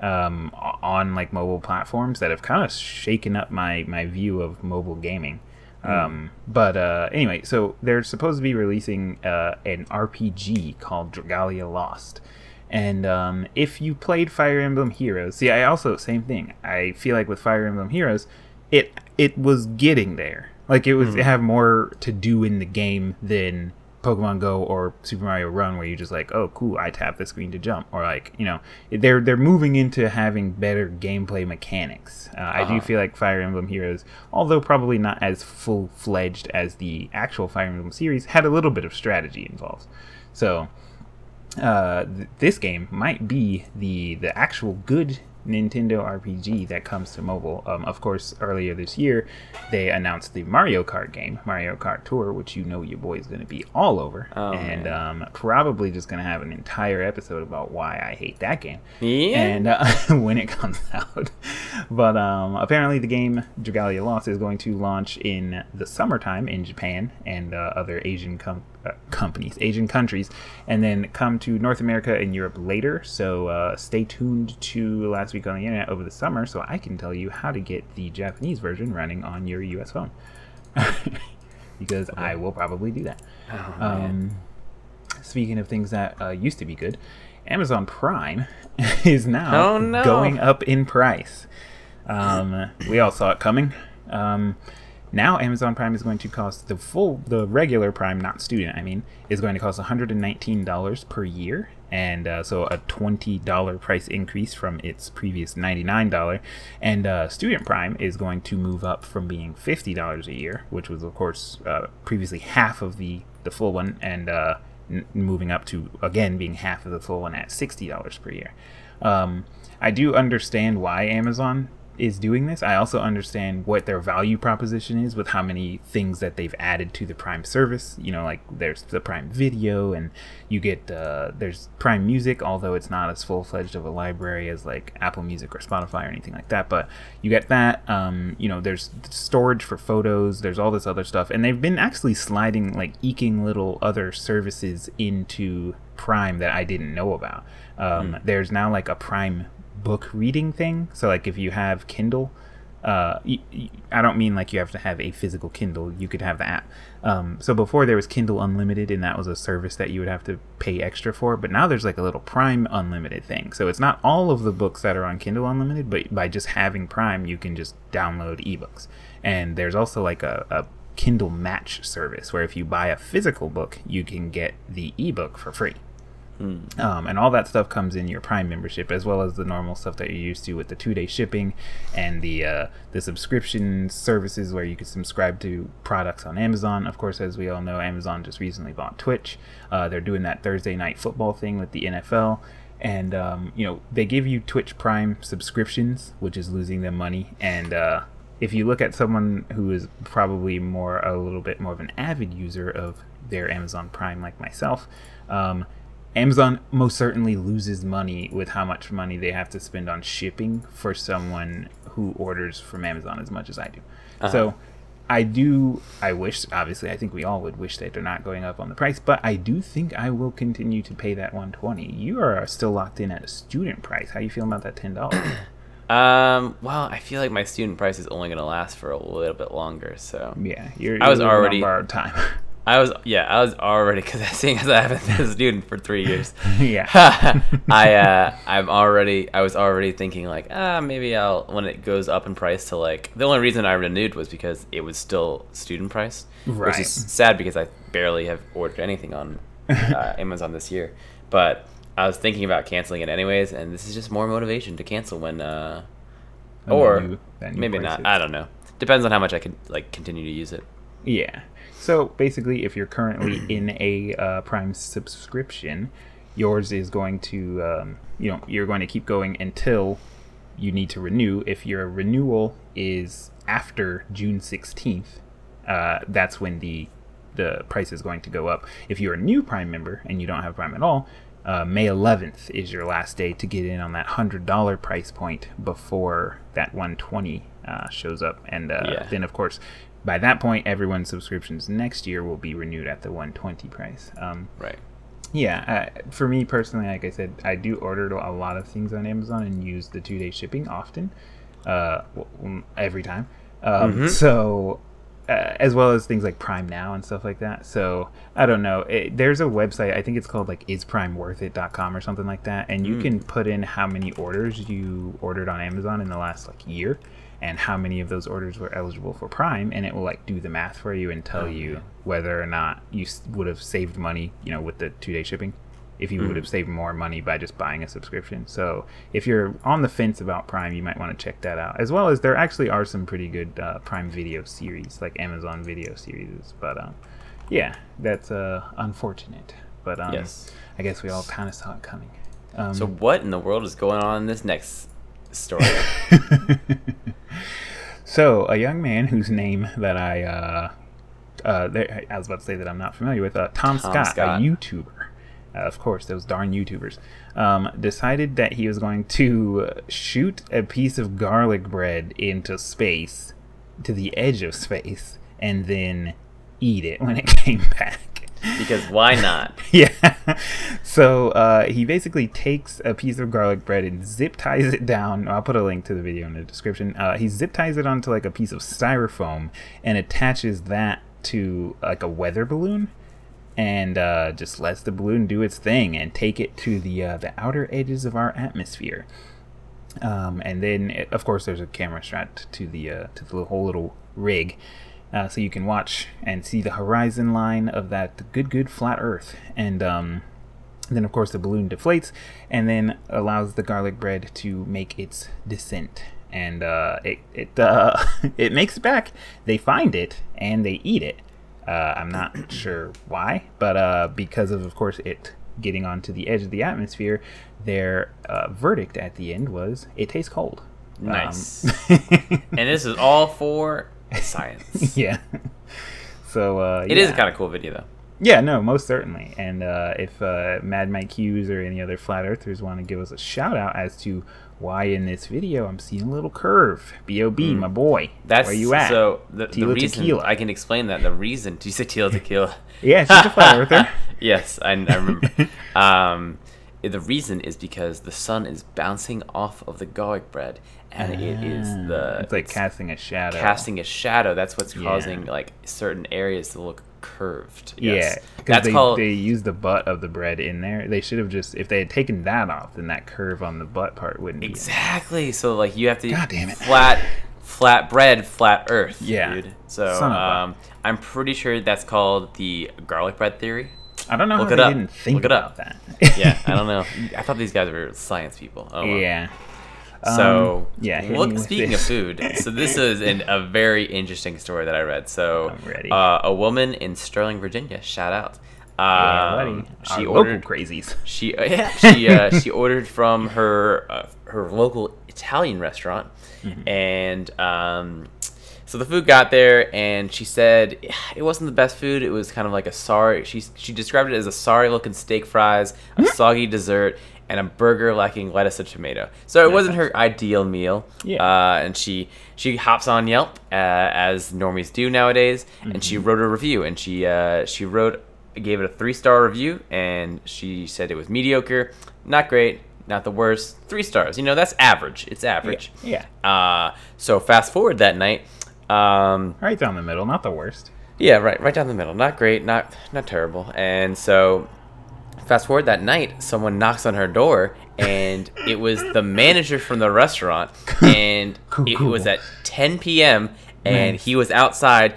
um, on like mobile platforms that have kind of shaken up my my view of mobile gaming. Um, but uh, anyway, so they're supposed to be releasing uh, an RPG called Dragalia Lost. And um, if you played Fire Emblem Heroes, see, I also same thing. I feel like with Fire Emblem Heroes, it it was getting there. Like it was it had more to do in the game than Pokemon Go or Super Mario Run, where you just like, oh, cool, I tap the screen to jump, or like, you know, they're they're moving into having better gameplay mechanics. Uh, I do Uh-huh. feel like Fire Emblem Heroes, although probably not as full fledged as the actual Fire Emblem series, had a little bit of strategy involved. So uh, th- this game might be the the actual good Nintendo RPG that comes to mobile. Um, of course, earlier this year, they announced the Mario Kart game, Mario Kart Tour, which you know your boy is going to be all over, Oh, and um, probably just going to have an entire episode about why I hate that game. Yeah. And uh, when it comes out, but um, apparently the game Dragalia Lost is going to launch in the summertime in Japan and uh, other Asian com- companies, Asian countries, and then come to North America and Europe later. So uh, stay tuned to Last Week on the Internet over the summer, so I can tell you how to get the Japanese version running on your US phone. because I will probably do that. Oh, Um, speaking of things that uh, used to be good, Amazon Prime is now Oh, no. going up in price. Um, we all saw it coming. Um, now Amazon Prime is going to cost the full, the regular Prime, not student. I mean, is going to cost one hundred and nineteen dollars per year, and uh, so a twenty dollar price increase from its previous ninety nine dollar. And uh, student Prime is going to move up from being fifty dollars a year, which was of course uh, previously half of the the full one, and uh, n- moving up to again being half of the full one at sixty dollars per year. Um, I do understand why Amazon is doing this. I also understand what their value proposition is with how many things that they've added to the Prime service. You know, like there's the Prime Video, and you get uh, there's Prime Music, although it's not as full fledged of a library as like Apple Music or Spotify or anything like that. But you get that. Um, you know, there's storage for photos. There's all this other stuff, and they've been actually sliding like eking little other services into Prime that I didn't know about. Um, There's now like a Prime book reading thing. So like if you have Kindle, uh, I don't mean like you have to have a physical Kindle. You could have the app. Um, so before there was Kindle Unlimited, and that was a service that you would have to pay extra for. But now there's like a little Prime Unlimited thing. So it's not all of the books that are on Kindle Unlimited, but by just having Prime, you can just download ebooks. And there's also like a, a Kindle Match service where if you buy a physical book, you can get the ebook for free. Um, and all that stuff comes in your Prime membership, as well as the normal stuff that you're used to with the two-day shipping and the uh, the subscription services where you can subscribe to products on Amazon. Of course, as we all know, Amazon just recently bought Twitch. Uh, they're doing that Thursday night football thing with the NFL, and um, you know they give you Twitch Prime subscriptions, which is losing them money. And uh, if you look at someone who is probably more a little bit more of an avid user of their Amazon Prime, like myself. Um, Amazon most certainly loses money with how much money they have to spend on shipping for someone who orders from Amazon as much as I do. Uh-huh. So I do I wish obviously I think we all would wish that they're not going up on the price, but I do think I will continue to pay that 120. You are still locked in at a student price. How you feel about that $10? Um, well, I feel like my student price is only going to last for a little bit longer. So yeah, you're, I was you're living on already- borrowed time. I was, yeah, I was already because seeing as I haven't been a student for three years, yeah. I uh, I'm already I was already thinking like ah maybe I'll when it goes up in price to like the only reason I renewed was because it was still student price, right. which is sad because I barely have ordered anything on uh, Amazon this year. But I was thinking about canceling it anyways, and this is just more motivation to cancel when uh, or new maybe price not. I don't know. Depends on how much I can like continue to use it. Yeah. So basically, if you're currently in a uh, Prime subscription, yours is going to, um, you know, you're going to keep going until you need to renew. If your renewal is after June 16th, uh, that's when the the price is going to go up. If you're a new Prime member and you don't have Prime at all, uh, May 11th is your last day to get in on that hundred dollar price point before that 120 uh, shows up, and uh, Yeah. then of course by that point everyone's subscriptions next year will be renewed at the 120 price. Um, Right. yeah, uh, for me personally, like I said, I do order a lot of things on Amazon and use the two day shipping often, uh, every time. Um, So, uh, as well as things like Prime Now and stuff like that. So, I don't know. It, there's a website, I think it's called like isprimeworthit.com or something like that. And you can put in how many orders you ordered on Amazon in the last like year and how many of those orders were eligible for Prime. And it will like do the math for you and tell you whether or not you would have saved money, you know, with the two day shipping, if you would have saved more money by just buying a subscription. So if you're on the fence about Prime, you might want to check that out. As well as there actually are some pretty good uh, Prime Video series, like Amazon Video series. But um, yeah, that's uh, unfortunate. But um, Yes. I guess we all kind of saw it coming. Um, So what in the world is going on in this next story? So, a young man whose name that I, uh, uh, there, I was about to say that I'm not familiar with, uh, Tom, Tom Scott, Scott. a YouTuber, uh, of course, those darn YouTubers, um, decided that he was going to shoot a piece of garlic bread into space, to the edge of space, and then eat it when it came back. Because why not? Yeah. So uh, he basically takes a piece of garlic bread and zip ties it down. I'll put a link to the video in the description. Uh, he zip ties it onto like a piece of styrofoam and attaches that to like a weather balloon and uh, just lets the balloon do its thing and take it to the uh, the outer edges of our atmosphere. Um, and then, of course, there's a camera strapped to the uh, to the whole little rig, uh, so you can watch and see the horizon line of that good, good flat Earth. And um, then, of course, the balloon deflates and then allows the garlic bread to make its descent. And uh, it it uh, it makes it back. They find it and they eat it. Uh, I'm not sure why, but uh, because of, of course, it getting onto the edge of the atmosphere, their uh, verdict at the end was it tastes cold. Um, Nice. and this is all for science. yeah. So uh, It is yeah. a kind of cool video though. Yeah, no, most certainly. And uh, if uh, Mad Mike Hughes or any other flat earthers want to give us a shout out as to why in this video I'm seeing a little curve, B.o.B, my boy. That's where you at? So the, the reason Tequila. I can explain that the reason. You say Tila Tequila? yeah, she's a flat earther. yes, I, I remember. um, the reason is because the sun is bouncing off of the garlic bread, and it is the Ah, it's like casting a shadow. casting a shadow. That's what's Yeah. causing like certain areas to look curved. Yeah, because that's they, called they use the butt of the bread in there. They should have just if they had taken that off, then that curve on the butt part wouldn't be. exactly. So like you have to God damn it. flat flat bread, flat earth. Yeah. dude. So Son of a- um, I'm pretty sure that's called the garlic bread theory. I don't know Look how it they up. didn't think Look it about up. that. Yeah, I don't know. I thought these guys were science people. Oh, well. yeah. So Um, yeah, Look, speaking this. of food, so this is an, a very interesting story that I read. So, ready. Uh, a woman in Sterling, Virginia, shout out. Yeah, Um, buddy. she Our ordered. local crazies. She yeah, she uh, she ordered from her uh, her local Italian restaurant, Mm-hmm. and um, So the food got there, and she said it wasn't the best food. It was kind of like a sorry. She she described it as a sorry looking steak fries, a soggy dessert, and a burger lacking lettuce and tomato. So it wasn't her ideal meal. Yeah. Uh, and she she hops on Yelp uh, as normies do nowadays, and she wrote a review. And she uh, she wrote gave it a three star review, and she said it was mediocre, not great, not the worst, three stars. You know that's average. It's average. Yeah. Uh, so fast forward that night. Um, Right down the middle, not the worst. yeah, right, right down the middle. Not great, not not terrible. And so, fast forward that night, someone knocks on her door, and it was the manager from the restaurant, and Cool, it cool. was at 10 p.m. and Nice. he was outside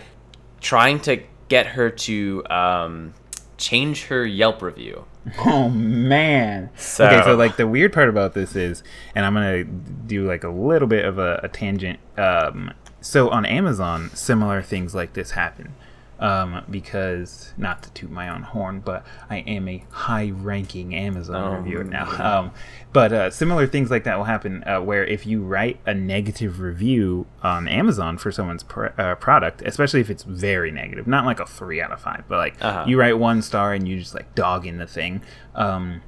trying to get her to um, change her Yelp review. Oh man. So- okay, so like the weird part about this is, and I'm gonna do like a little bit of a, a tangent. Um, so on Amazon, similar things like this happen. Um, because not to toot my own horn, but I am a high-ranking Amazon Oh, reviewer now. Um, but uh, similar things like that will happen uh, where if you write a negative review on Amazon for someone's pr- uh, product, especially if it's very negative, not like a three out of five, but like Uh-huh. you write one star and you just like dog in the thing. Um,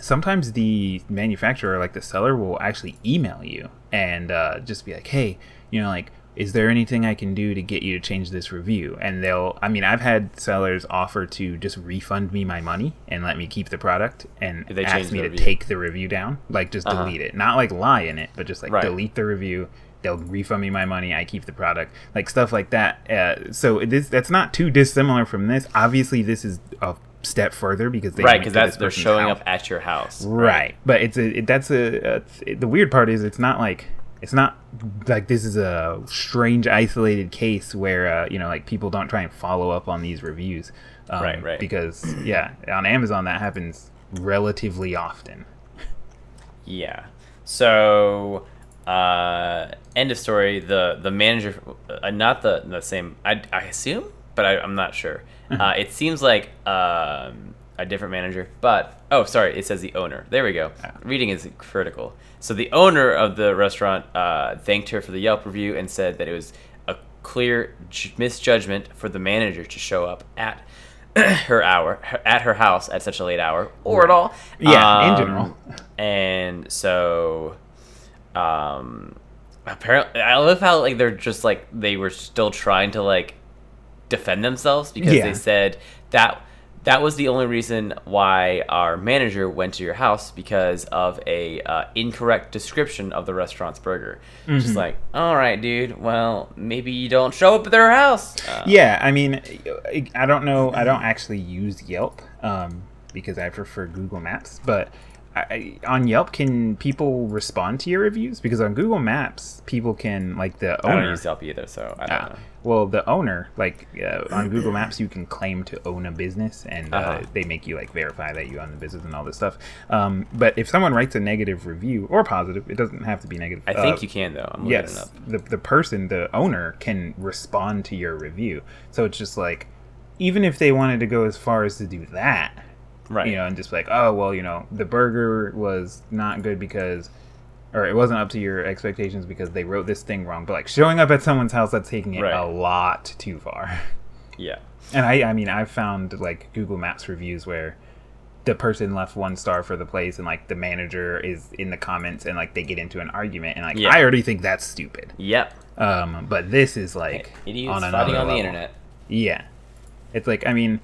sometimes the manufacturer, like the seller, will actually email you and uh, just be like, "Hey, you know, like, is there anything I can do to get you to change this review?" And they'll, I mean, I've had sellers offer to just refund me my money and let me keep the product and they ask me to review. take the review down, like just Uh-huh. delete it, not like lie in it, but just like Right. delete the review. They'll refund me my money. I keep the product, like stuff like that. Uh, so this that's not too dissimilar from this. Obviously, this is a step further because they right because that's they're showing house. up at your house. Right, but it's a it, that's a, a the weird part is it's not like it's not like this is a strange isolated case where uh, you know like people don't try and follow up on these reviews, um, Right, right. Because yeah, on Amazon that happens relatively often. Yeah. So, uh, end of story. The the manager, uh, not the the same. I, I assume, but I, I'm not sure. Uh, it seems like um, a different manager. But oh, sorry, it says the owner. There we go. Reading is critical. So the owner of the restaurant uh, thanked her for the Yelp review and said that it was a clear j- misjudgment for the manager to show up at her hour at her house at such a late hour or at all. Yeah, in Um, general. And so, um, apparently, I love how like they're just like they were still trying to like defend themselves because Yeah. they said that that was the only reason why our manager went to your house because of a uh, incorrect description of the restaurant's burger. Mm-hmm. Just like, all right, dude. Well, maybe you don't show up at their house. Uh, Yeah, I mean, I don't know. I don't actually use Yelp um, because I prefer Google Maps. But I, on Yelp, can people respond to your reviews? Because on Google Maps, people can like the I don't owner. use Yelp either, so I don't Ah, know. well, the owner, like uh, on Google Maps, you can claim to own a business, and uh, Uh-huh. they make you like verify that you own the business and all this stuff. Um, but if someone writes a negative review or positive, it doesn't have to be negative. I think uh, you can though. I'm looking it yes up. the, the person the owner can respond to your review so it's just like even if they wanted to go as far as to do that Right. you know and just like oh well you know the burger was not good because or it wasn't up to your expectations because they wrote this thing wrong but like showing up at someone's house that's taking it Right. a lot too far Yeah. and i i mean i've found like google maps reviews where the person left one star for the place and like the manager is in the comments and like they get into an argument and like Yeah. i already think that's stupid Yep. um, but this is like Idiots on fighting another on the level. internet. Yeah, it's like I mean,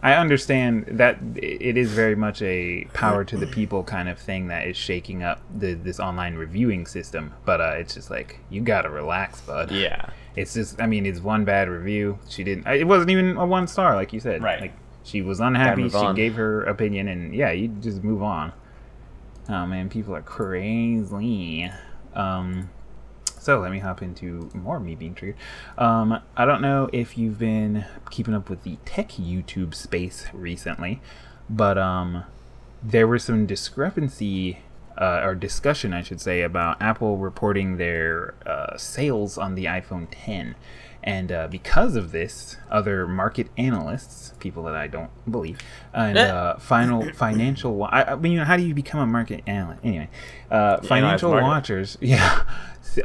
I understand that it is very much a power to the people kind of thing that is shaking up the this online reviewing system. But uh, it's just like you gotta relax, bud. Yeah. It's just I mean, it's one bad review. She didn't. It wasn't even a one star, like you said. Right. Like she was unhappy. She gave her opinion, and yeah, you just move on. Oh man, people are crazy. Um, so let me hop into more me being triggered. Um, I don't know if you've been keeping up with the tech YouTube space recently, but um, there was some discrepancy uh, or discussion, I should say, about Apple reporting their uh, sales on the iPhone 10. And uh, because of this, other market analysts, people that I don't believe, and uh, final financial, I, I mean, you know, how do you become a market analyst? Anyway, uh, financial watchers, yeah,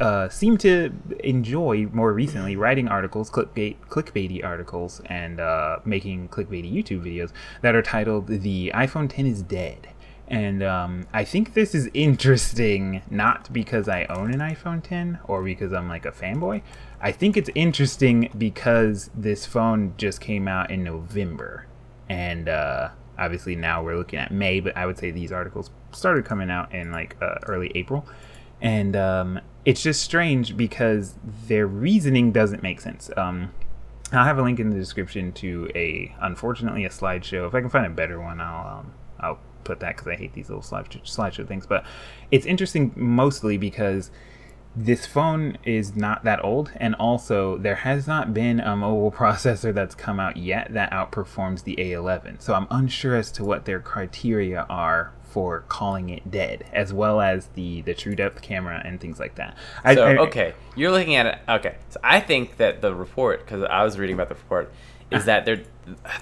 uh, seem to enjoy more recently writing articles, clickbait, clickbaity articles, and uh, making clickbaity YouTube videos that are titled "The iPhone 10 is Dead." And um, I think this is interesting, not because I own an iPhone 10 or because I'm like a fanboy. I think it's interesting because this phone just came out in November. And uh, obviously now we're looking at May, but I would say these articles started coming out in like uh, early April. And um, it's just strange because their reasoning doesn't make sense. Um, I'll have a link in the description to a, unfortunately, a slideshow. If I can find a better one, I'll um, I'll put that because I hate these little slide slideshow things. But it's interesting mostly because this phone is not that old, and also there has not been a mobile processor that's come out yet that outperforms the A11. So I'm unsure as to what their criteria are for calling it dead, as well as the the true depth camera and things like that. I, So I- okay, you're looking at it. Okay, so I think that the report, because I was reading about the report, Uh-huh. is that they're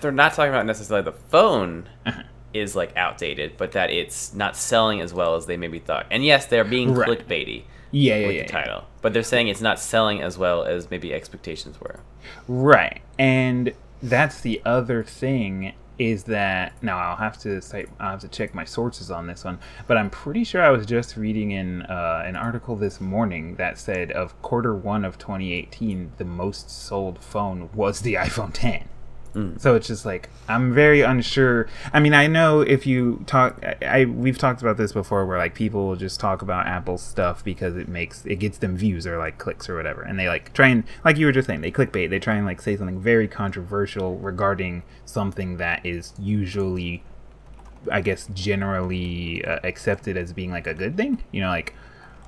they're not talking about necessarily the phone Uh-huh. is like outdated, but that it's not selling as well as they maybe thought. And yes, they're being Right. clickbaity yeah, yeah, with yeah, the yeah. title, but they're saying it's not selling as well as maybe expectations were. Right. And that's the other thing is that now I'll have to cite I'll have to check my sources on this one, but I'm pretty sure I was just reading in uh, an article this morning that said of quarter one of 2018, the most sold phone was the iPhone 10. So it's just like I'm very unsure. I mean, I know if you talk, I, I we've talked about this before, where like people will just talk about Apple stuff because it makes it gets them views or like clicks or whatever, and they like try and like you were just saying, they clickbait. They try and like say something very controversial regarding something that is usually, I guess, generally uh, accepted as being like a good thing. You know, like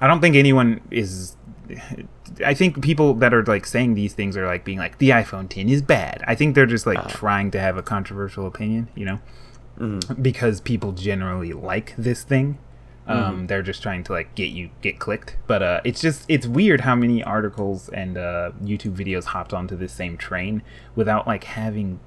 I don't think anyone is. I think people that are like saying these things are like being like the iPhone 10 is bad. I think they're just like trying to have a controversial opinion, you know, because people generally like this thing. Um, They're just trying to like get you get clicked, but uh, it's just it's weird how many articles and uh, YouTube videos hopped onto this same train without like having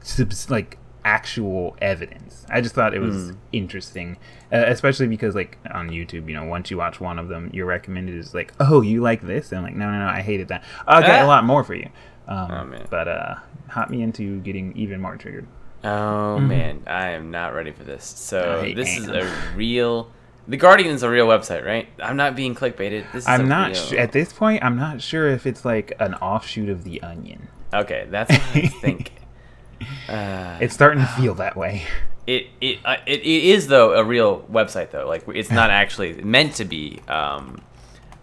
subs- like actual evidence. I just thought it was interesting, uh, especially because like on YouTube, you know, once you watch one of them, your recommended is like, oh, you like this, and I'm like, no, no, no, I hated that. I'll get a Ah. lot more for you. Um, Oh, man. But uh, hop me into getting even more triggered. Oh man, I am not ready for this. So I this is a real. The Guardian is a real website, right? I'm not being clickbaited. This is I'm a not real- su- at this point. I'm not sure if it's like an offshoot of the Onion. Okay, that's what I think. Uh, It's starting to feel that way. it it, uh, it it is though a real website though. Like it's not actually meant to be um,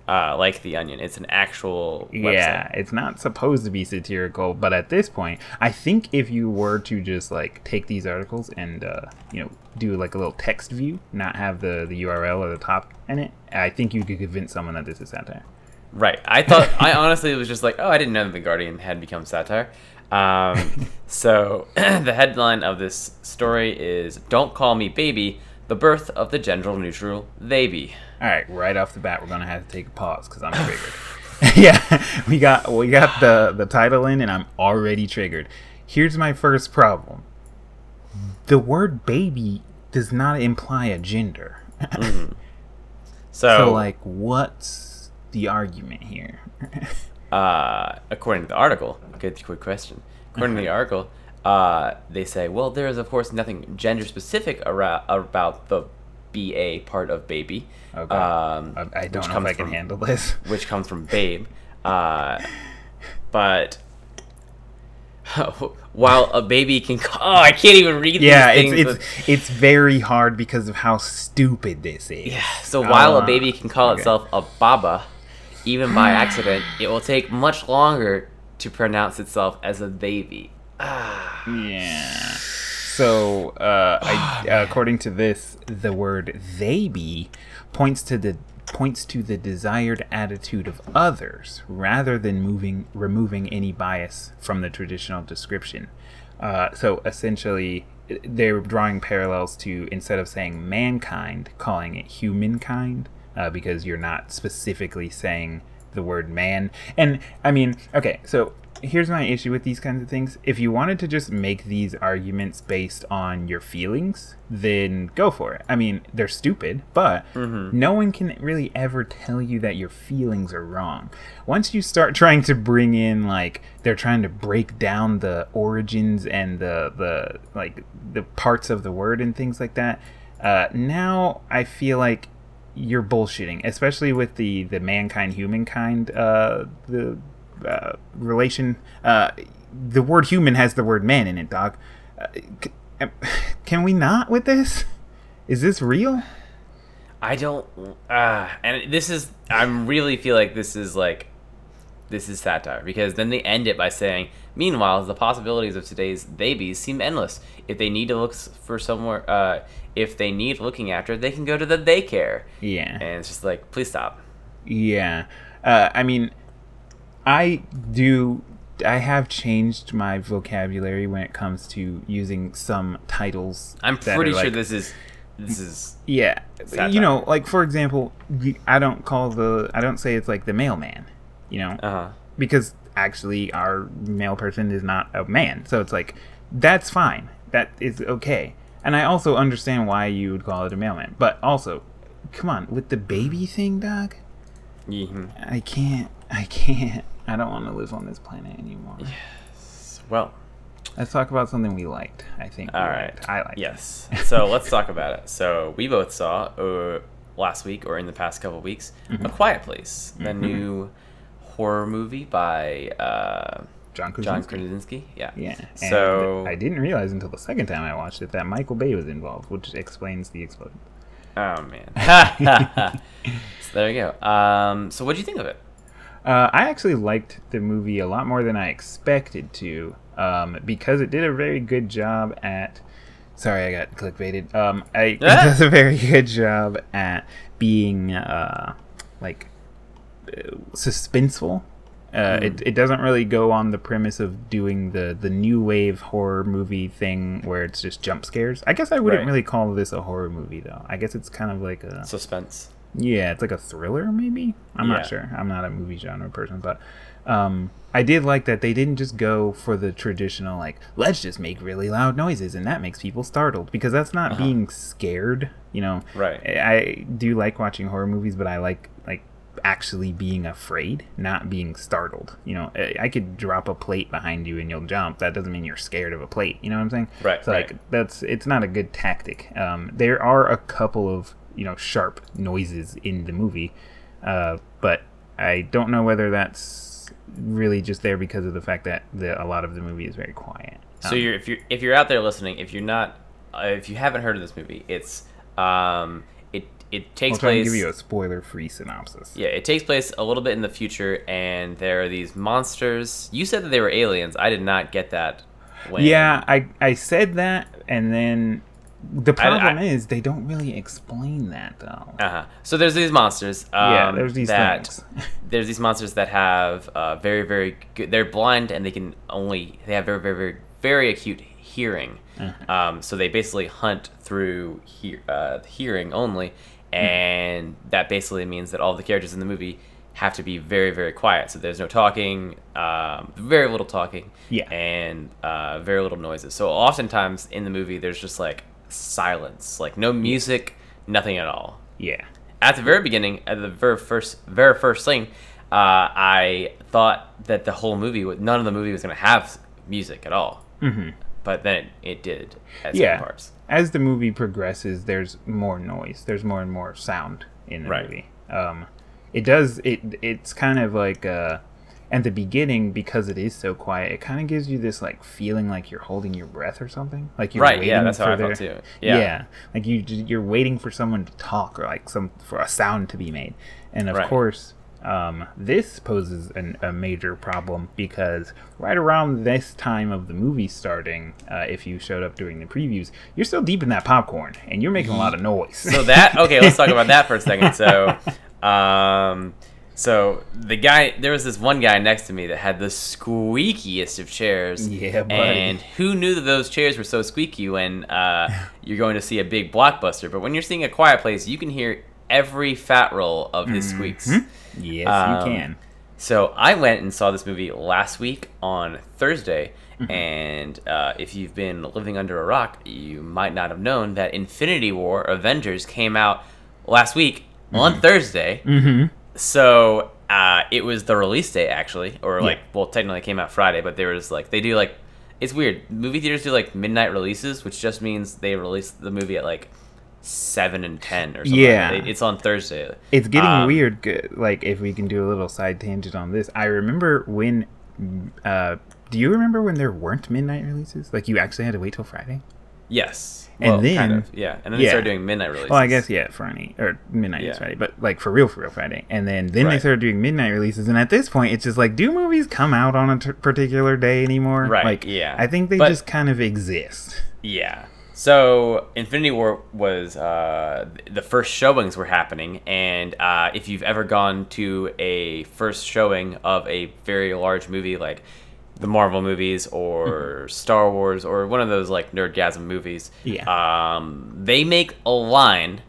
uh, like the Onion. It's an actual website. Yeah, it's not supposed to be satirical, but at this point, I think if you were to just like take these articles and uh, you know do like a little text view, not have the the URL or the top in it, I think you could convince someone that this is satire. Right. I thought I honestly was just like, oh, I didn't know that the Guardian had become satire. Um, so the headline of this story is "Don't Call Me Baby: The Birth of the Gender Neutral Baby." All right, right off the bat, we're gonna have to take a pause because I'm triggered. yeah, we got we got the the title in, and I'm already triggered. Here's my first problem: the word "baby" does not imply a gender. So, So, like, what's the argument here? Uh, according to the article, good quick question. According to the article, uh, they say, well, there is of course nothing gender specific ara- about the BA part of baby. Okay. Um, I, don't know if I can from- handle this. which comes from Babe. Uh, but while a baby can, ca- oh, I can't even read Yeah, these it's things. it's it's very hard because of how stupid this is. but- so while Uh, a baby can call okay. itself a baba, even by accident, it will take much longer to pronounce itself as a baby. Ah, Yeah. So, uh, I, according to this, the word "baby" points to the points to the desired attitude of others rather than moving removing any bias from the traditional description. Uh, so essentially, they're drawing parallels to instead of saying mankind, calling it humankind, uh, because you're not specifically saying the word man. And I mean, okay, so here's my issue with these kinds of things. If you wanted to just make these arguments based on your feelings, then go for it. I mean, they're stupid, but no one can really ever tell you that your feelings are wrong. Once you start trying to bring in like they're trying to break down the origins and the the like the parts of the word and things like that, uh, now I feel like you're bullshitting, especially with the the mankind humankind uh, the uh, relation. Uh, the word human has the word man in it, dog. Uh, can we not with this? Is this real? I don't. Uh, and this is. I really feel like this is like. This is satire because then they end it by saying, "Meanwhile, the possibilities of today's babies seem endless. If they need to look for somewhere, uh, if they need looking after, they can go to the daycare." Yeah. And it's just like, please stop. Yeah. Uh, I mean, I do. I have changed my vocabulary when it comes to using some titles. I'm pretty sure like- this is. This is. Yeah, Satire. you know, like for example, I don't call the. I don't say it's like the mailman. You know, Uh huh. because actually our male person is not a man, so it's like that's fine. That is okay. And I also understand why you would call it a mailman, but also, come on, with the baby thing, dog. hmm I can't. I can't. I don't want to live on this planet anymore. Yes. Well, Let's talk about something we liked. I think. all right. liked. I liked. it. Yes. So let's talk about it. So we both saw uh, last week or in the past couple weeks, Mm-hmm. A Quiet Place, the new horror movie by uh, John Krasinski. John Krasinski. Yeah. Yeah. And So I didn't realize until the second time I watched it that Michael Bay was involved, which explains the explosion. Oh man. so there you go. Um, so what do you think of it? Uh, I actually liked the movie a lot more than I expected to, um, because it did a very good job at. Sorry, I got clickbaited. Um, I, it Ah! does a very good job at being uh, like uh, suspenseful. Uh, Hmm. it, it doesn't really go on the premise of doing the, the new wave horror movie thing where it's just jump scares. I guess I wouldn't Right. really call this a horror movie though. I guess it's kind of like a Suspense. yeah, it's like a thriller, maybe. I'm Yeah. not sure. I'm not a movie genre person, but um, I did like that they didn't just go for the traditional like let's just make really loud noises and that makes people startled because that's not Uh-huh. being scared. You know, Right. I do like watching horror movies, but I like like actually being afraid, not being startled. You know, I I could drop a plate behind you and you'll jump. That doesn't mean you're scared of a plate. You know what I'm saying? Right, So right. like that's it's not a good tactic. Um, there are a couple of you know sharp noises in the movie, uh, but I don't know whether that's really just there because of the fact that the, a lot of the movie is very quiet. So Um, you're if you're if you're out there listening, if you're not, uh, if you haven't heard of this movie, it's um, it I'll takes and place. give you a spoiler-free synopsis. Yeah, it takes place a little bit in the future, and there are these monsters. You said that they were aliens. I did not get that. When, Yeah, I I said that, and then the problem I- is they don't really explain that though. Uh huh. So there's these monsters. Um, yeah, there's these that, things. There's these monsters that have uh, very very good. They're blind and they can only they have very very very very acute hearing. Uh-huh. Um, so they basically hunt through hear, uh, hearing only, Hmm. and that basically means that all the characters in the movie have to be very very quiet. So there's no talking, um, very little talking, Yeah. and uh, very little noises. So oftentimes in the movie there's just like silence, like no music, nothing at all yeah, at the very beginning, at the very first, very first thing, uh, I thought that the whole movie, none of the movie was going to have music at all. Mm-hmm. But then it, it did at yeah. parts. As the movie progresses, there's more noise. There's more and more sound in the Right. movie. Um, it does. It it's kind of like uh, at the beginning because it is so quiet. It kind of gives you this like feeling like you're holding your breath or something. Like you're Right, Waiting yeah, that's how for I felt too. Yeah. Yeah. like you you're waiting for someone to talk or like some for a sound to be made, and of Right. course. Um, this poses an, a major problem because right around this time of the movie starting, uh, if you showed up during the previews, you're still deep in that popcorn and you're making a lot of noise. So that, okay, let's talk about that for a second. So, um, so the guy, there was this one guy next to me that had the squeakiest of chairs. Yeah, buddy. And who knew that those chairs were so squeaky when uh, you're going to see a big blockbuster? But when you're seeing a quiet place, you can hear every fat roll of his squeaks. Yes, Um, you can. So I went and saw this movie last week on Thursday, Mm-hmm. and uh, if you've been living under a rock, you might not have known that Infinity War Avengers came out last week on Thursday. Mm-hmm. So uh, it was the release day actually, or like well, technically it came out Friday, but there was like they do like it's weird. Movie theaters do like midnight releases, which just means they release the movie at like seven and ten or something. Yeah. It's on Thursday. It's getting Um, weird. Like, if we can do a little side tangent on this, I remember when. Uh, do you remember when there weren't midnight releases? Like, you actually had to wait till Friday. Yes. And Well, kind then- of, yeah, and then yeah. they started doing midnight releases. Well, I guess yeah, Friday or midnight Yeah. is Friday, but like for real, for real Friday. And then then they started doing midnight releases, and at this point, it's just like, do movies come out on a t- particular day anymore? Right, Like, yeah. I think they But- just kind of exist. Yeah. So Infinity War was uh, the first showings were happening, and uh, if you've ever gone to a first showing of a very large movie like the Marvel movies or Star Wars or one of those like nerdgasm movies, Yeah. um, they make a line.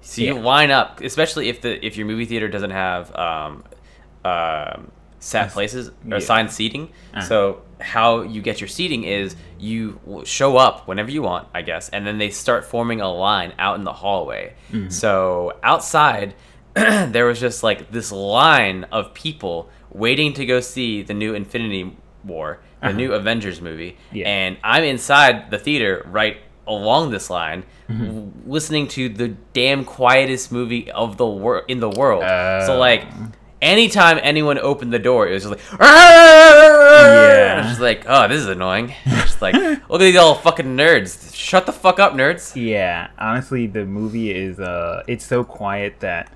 So you Yeah. line up, especially if the if your movie theater doesn't have um, um, set places or assigned seating. Uh-huh. So how you get your seating is you show up whenever you want, I guess, and then they start forming a line out in the hallway. Mm-hmm. So outside, there was just like this line of people waiting to go see the new Infinity War, the new Avengers movie, Uh-huh. Yeah. and I'm inside the theater right along this line. Mm-hmm. w- Listening to the damn quietest movie of the wor- in the world. so Oh. like, anytime anyone opened the door, it was just like, Yeah. It's just like, oh, this is annoying. Just like, look at these all fucking nerds. Shut the fuck up, nerds. Yeah, honestly, the movie is uh, it's so quiet that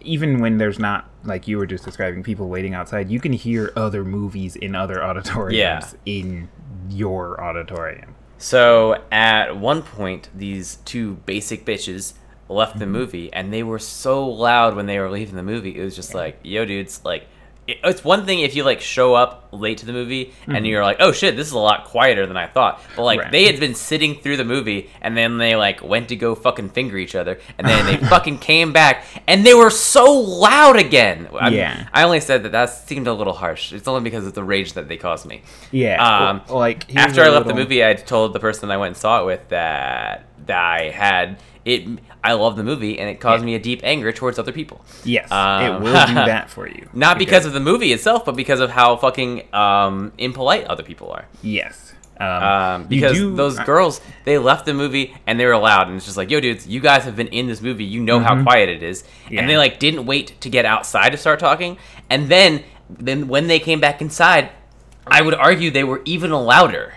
even when there's not like you were just describing people waiting outside, you can hear other movies in other auditoriums Yeah. in your auditorium. So at one point, these two basic bitches left Mm-hmm. the movie, and they were so loud when they were leaving the movie. It was just like, yo, dudes, like. It's one thing if you like show up late to the movie and you're like, "Oh shit, this is a lot quieter than I thought." But like Mm-hmm. Right. they had been sitting through the movie and then they like went to go fucking finger each other and then they fucking came back and they were so loud again. I, Yeah. I only said that that seemed a little harsh. It's only because of the rage that they caused me. Yeah, Um, well, like after I left the movie, I told the person I went and saw it with that that I had it. I love the movie, and it caused Yeah. me a deep anger towards other people. Yes, it Um, will do that for you. Not because of the movie itself, but because of how fucking um, impolite other people are. yes, um, Um, because do- those I- girls, they left the movie and they were loud, and it's just like, yo, dudes, you guys have been in this movie, you know how quiet it is, Mm-hmm. Yeah. and they like didn't wait to get outside to start talking, and then then when they came back inside, I would argue they were even louder,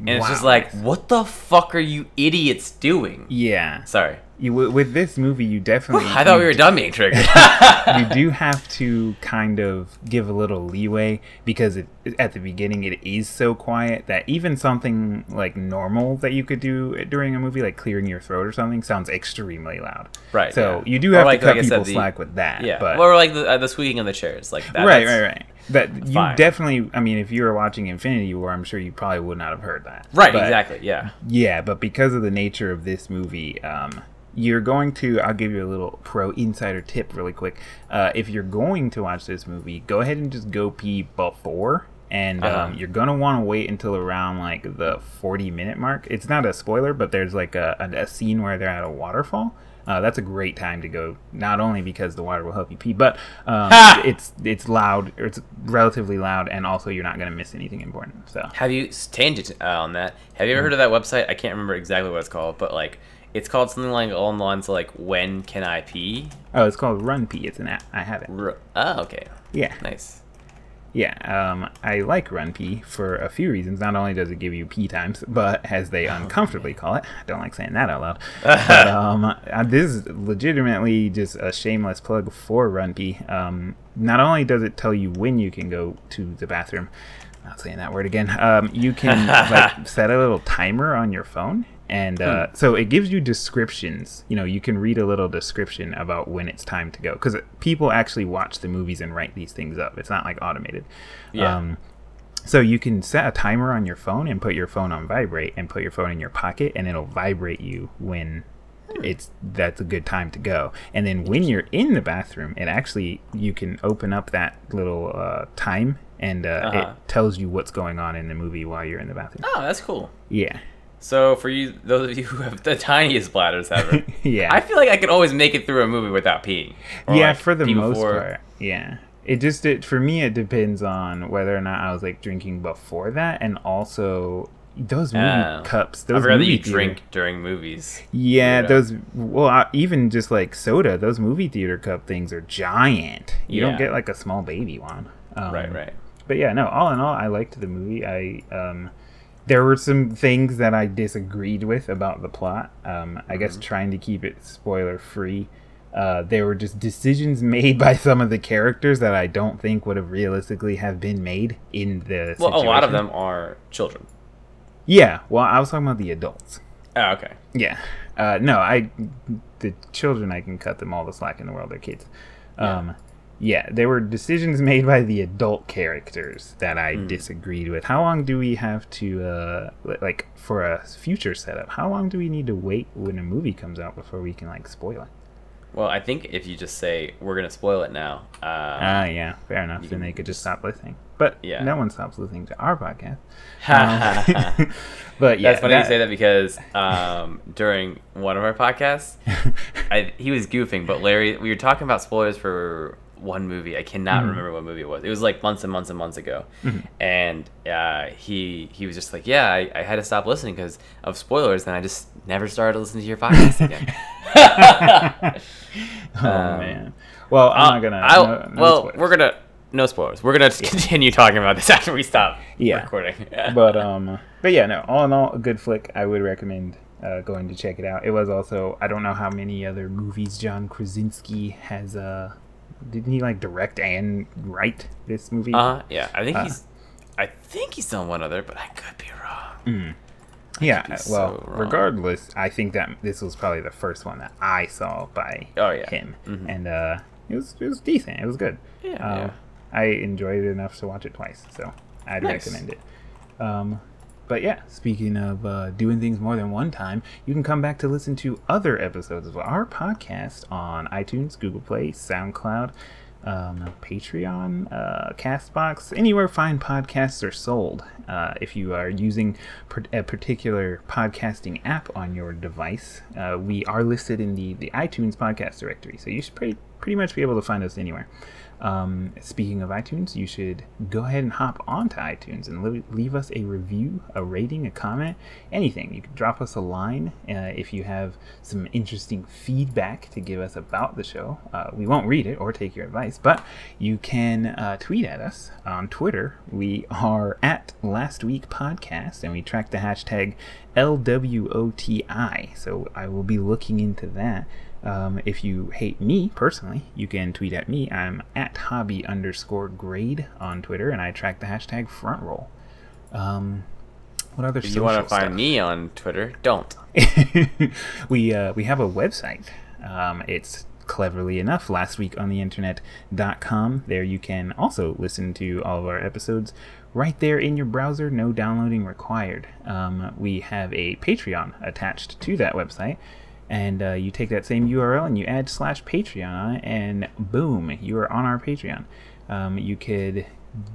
and it's just like, what the fuck are you idiots doing? yeah. Sorry, You, with- this movie, you definitely. I thought we were done being triggered. you do have to kind of give a little leeway because it, at the beginning it is so quiet that even something like normal that you could do during a movie, like clearing your throat or something, sounds extremely loud. Right, So yeah. you do have like- to cut like people the- slack with that. yeah, But or like the, uh, the squeaking of the chairs, like that. right, right, right. That you fine. definitely. I mean, if you were watching Infinity War, I'm sure you probably would not have heard that. Right, But- exactly, yeah. yeah, but because of the nature of this movie, um, you're going to. I'll give you a little pro insider tip really quick. Uh, if you're going to watch this movie, go ahead and just go pee before. And Uh-huh. um, you're gonna want to wait until around like the 40 minute mark. It's not a spoiler, but there's like a, a, a scene where they're at a waterfall. Uh, that's a great time to go. Not only because the water will help you pee, but um, it's it's loud. Or it's relatively loud, and also you're not gonna miss anything important. So Have you tangent uh, on that? Have you ever heard of that website? I can't remember exactly what it's called, but like it's called something like along the lines of like when can I pee? oh, it's called Run Pee. It's an app. I have it. R- oh, okay, Yeah. nice. Yeah, um, I like Run Pee for a few reasons. Not only does it give you P times, but as they uncomfortably call it, I don't like saying that out loud. but, um, uh, this is legitimately just a shameless plug for Run Pee. Um, not only does it tell you when you can go to the bathroom, not saying that word again. Um, you can like set a little timer on your phone, and uh, so it gives you descriptions. You know, you can read a little description about when it's time to go because people actually watch the movies and write these things up. It's not like automated. Yeah. Um, so you can set a timer on your phone and put your phone on vibrate and put your phone in your pocket, and it'll vibrate you when it's that's a good time to go. And then when you're in the bathroom, it actually you can open up that little uh, time and uh, Uh-huh. it tells you what's going on in the movie while you're in the bathroom. Oh, that's cool. Yeah, So for you, those of you who have the tiniest bladders ever, yeah, I feel like I could always make it through a movie without peeing. Yeah. like, for the most before- part, yeah. It just it for me. It depends on whether or not I was like drinking before that, and also those movie Oh. cups. Those forgot that movie you theater- drink during movies. Yeah, those. Well, I, even just like soda, those movie theater cup things are giant. You don't get like a small baby one. Um, right, right. But yeah, no. All in all, I liked the movie. I um, there were some things that I disagreed with about the plot. Um, I guess Mm-hmm. trying to keep it spoiler free. Uh, there were just decisions made by some of the characters that I don't think would have realistically have been made in the. Well, a lot of them are children. Yeah. Well, I was talking about the adults. Oh, okay. Yeah. Uh, no, I the children I can cut them all the slack in the world. They're kids. Um, yeah, there were decisions made by the adult characters that I Hmm. disagreed with. How long do we have to uh, like for a future setup? How long do we need to wait when a movie comes out before we can like spoil it? Well, I think if you just say we're gonna spoil it now, uh, Ah, yeah, fair enough. Then they could just stop listening. But Yeah. no one stops listening to our podcast. Um, but yeah, that's funny you say that because um, during one of our podcasts, I, he was goofing, but Larry, we were talking about spoilers for one movie. I cannot Mm-hmm. remember what movie it was. It was like months and months and months ago, and uh, he he was just like, "Yeah, I, I had to stop listening because of spoilers, and I just never started listening to your podcast again." oh Um, man. Well, I'm Uh, not gonna. I'll- no- no well, spoilers. we're gonna no spoilers. We're gonna just continue talking about this after we stop Yeah. recording. but um but yeah no all in all a good flick i would recommend uh, going to check it out it was also i don't know how many other movies john krasinski has uh didn't he like direct and write this movie uh, yeah, I think Uh. he's. I think he's done one other, but I could be wrong. yeah could be uh, so well regardless i think that this was probably the first one that i saw by Oh, yeah. him Mhm. and uh it was it was decent it was good Yeah, um, yeah. i enjoyed it enough to watch it twice so i'd Nice. recommend it um but yeah, speaking of uh, doing things more than one time, you can come back to listen to other episodes of our podcast on iTunes, Google Play, SoundCloud, um, Patreon, uh, Castbox, anywhere fine podcasts are sold. Uh, if you are using per- a particular podcasting app on your device, uh, we are listed in the, the iTunes podcast directory, so you should pretty, pretty much be able to find us anywhere. Um, speaking of iTunes, you should go ahead and hop onto iTunes and leave us a review, a rating, a comment, anything. You can drop us a line uh, if you have some interesting feedback to give us about the show. Uh, we won't read it or take your advice, but you can uh, tweet at us on Twitter. We are at Last Week Podcast, and we track the hashtag LWOTI. So I will be looking into that. Um, if you hate me personally, you can tweet at me. I'm at hobby underscore grade on Twitter, and I track the hashtag front roll. Um, what other If you want to find me on Twitter, don't. we uh, we have a website. Um, it's cleverly enough last week on the internet.com. There you can also listen to all of our episodes right there in your browser, no downloading required. Um, we have a Patreon attached to that website. And uh, you take that same URL and you add slash Patreon and boom, you are on our Patreon. Um, you could,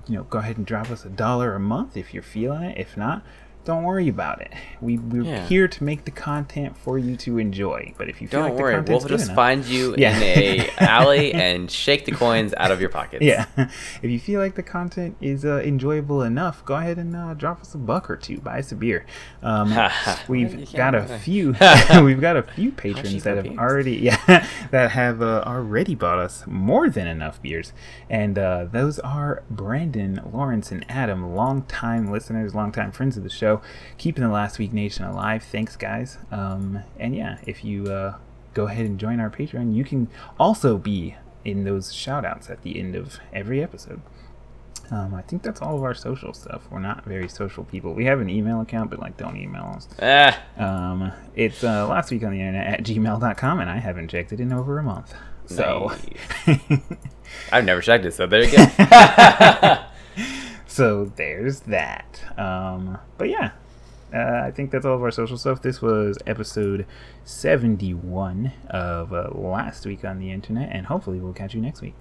you know, go ahead and drop us a dollar a month if you're feeling it. If not, don't worry about it. We we're Yeah. here to make the content for you to enjoy. But if you feel Don't like worry, content's we'll just enough- find you Yeah. in a alley and shake the coins out of your pockets. Yeah, if you feel like the content is uh, enjoyable enough, go ahead and uh, drop us a buck or two. Buy us a beer. Um, we've can't got a few. we've got a few patrons that have beers? already, yeah, that have uh, already bought us more than enough beers, and uh, those are Brandon, Lawrence, and Adam, longtime listeners, longtime friends of the show, keeping the Last Week Nation alive. Thanks, guys. Um, and yeah, if you uh, go ahead and join our Patreon, you can also be in those shout outs at the end of every episode. Um, I think that's all of our social stuff. We're not very social people. We have an email account, but like, don't email us. Ah, Um, it's uh, last week on the internet at gmail.com, and I haven't checked it in over a month. So, I've never checked it, so there you go. so there's that. Um, but yeah, Uh, I think that's all of our social stuff. This was episode 71 of uh, last week on the internet, and hopefully we'll catch you next week.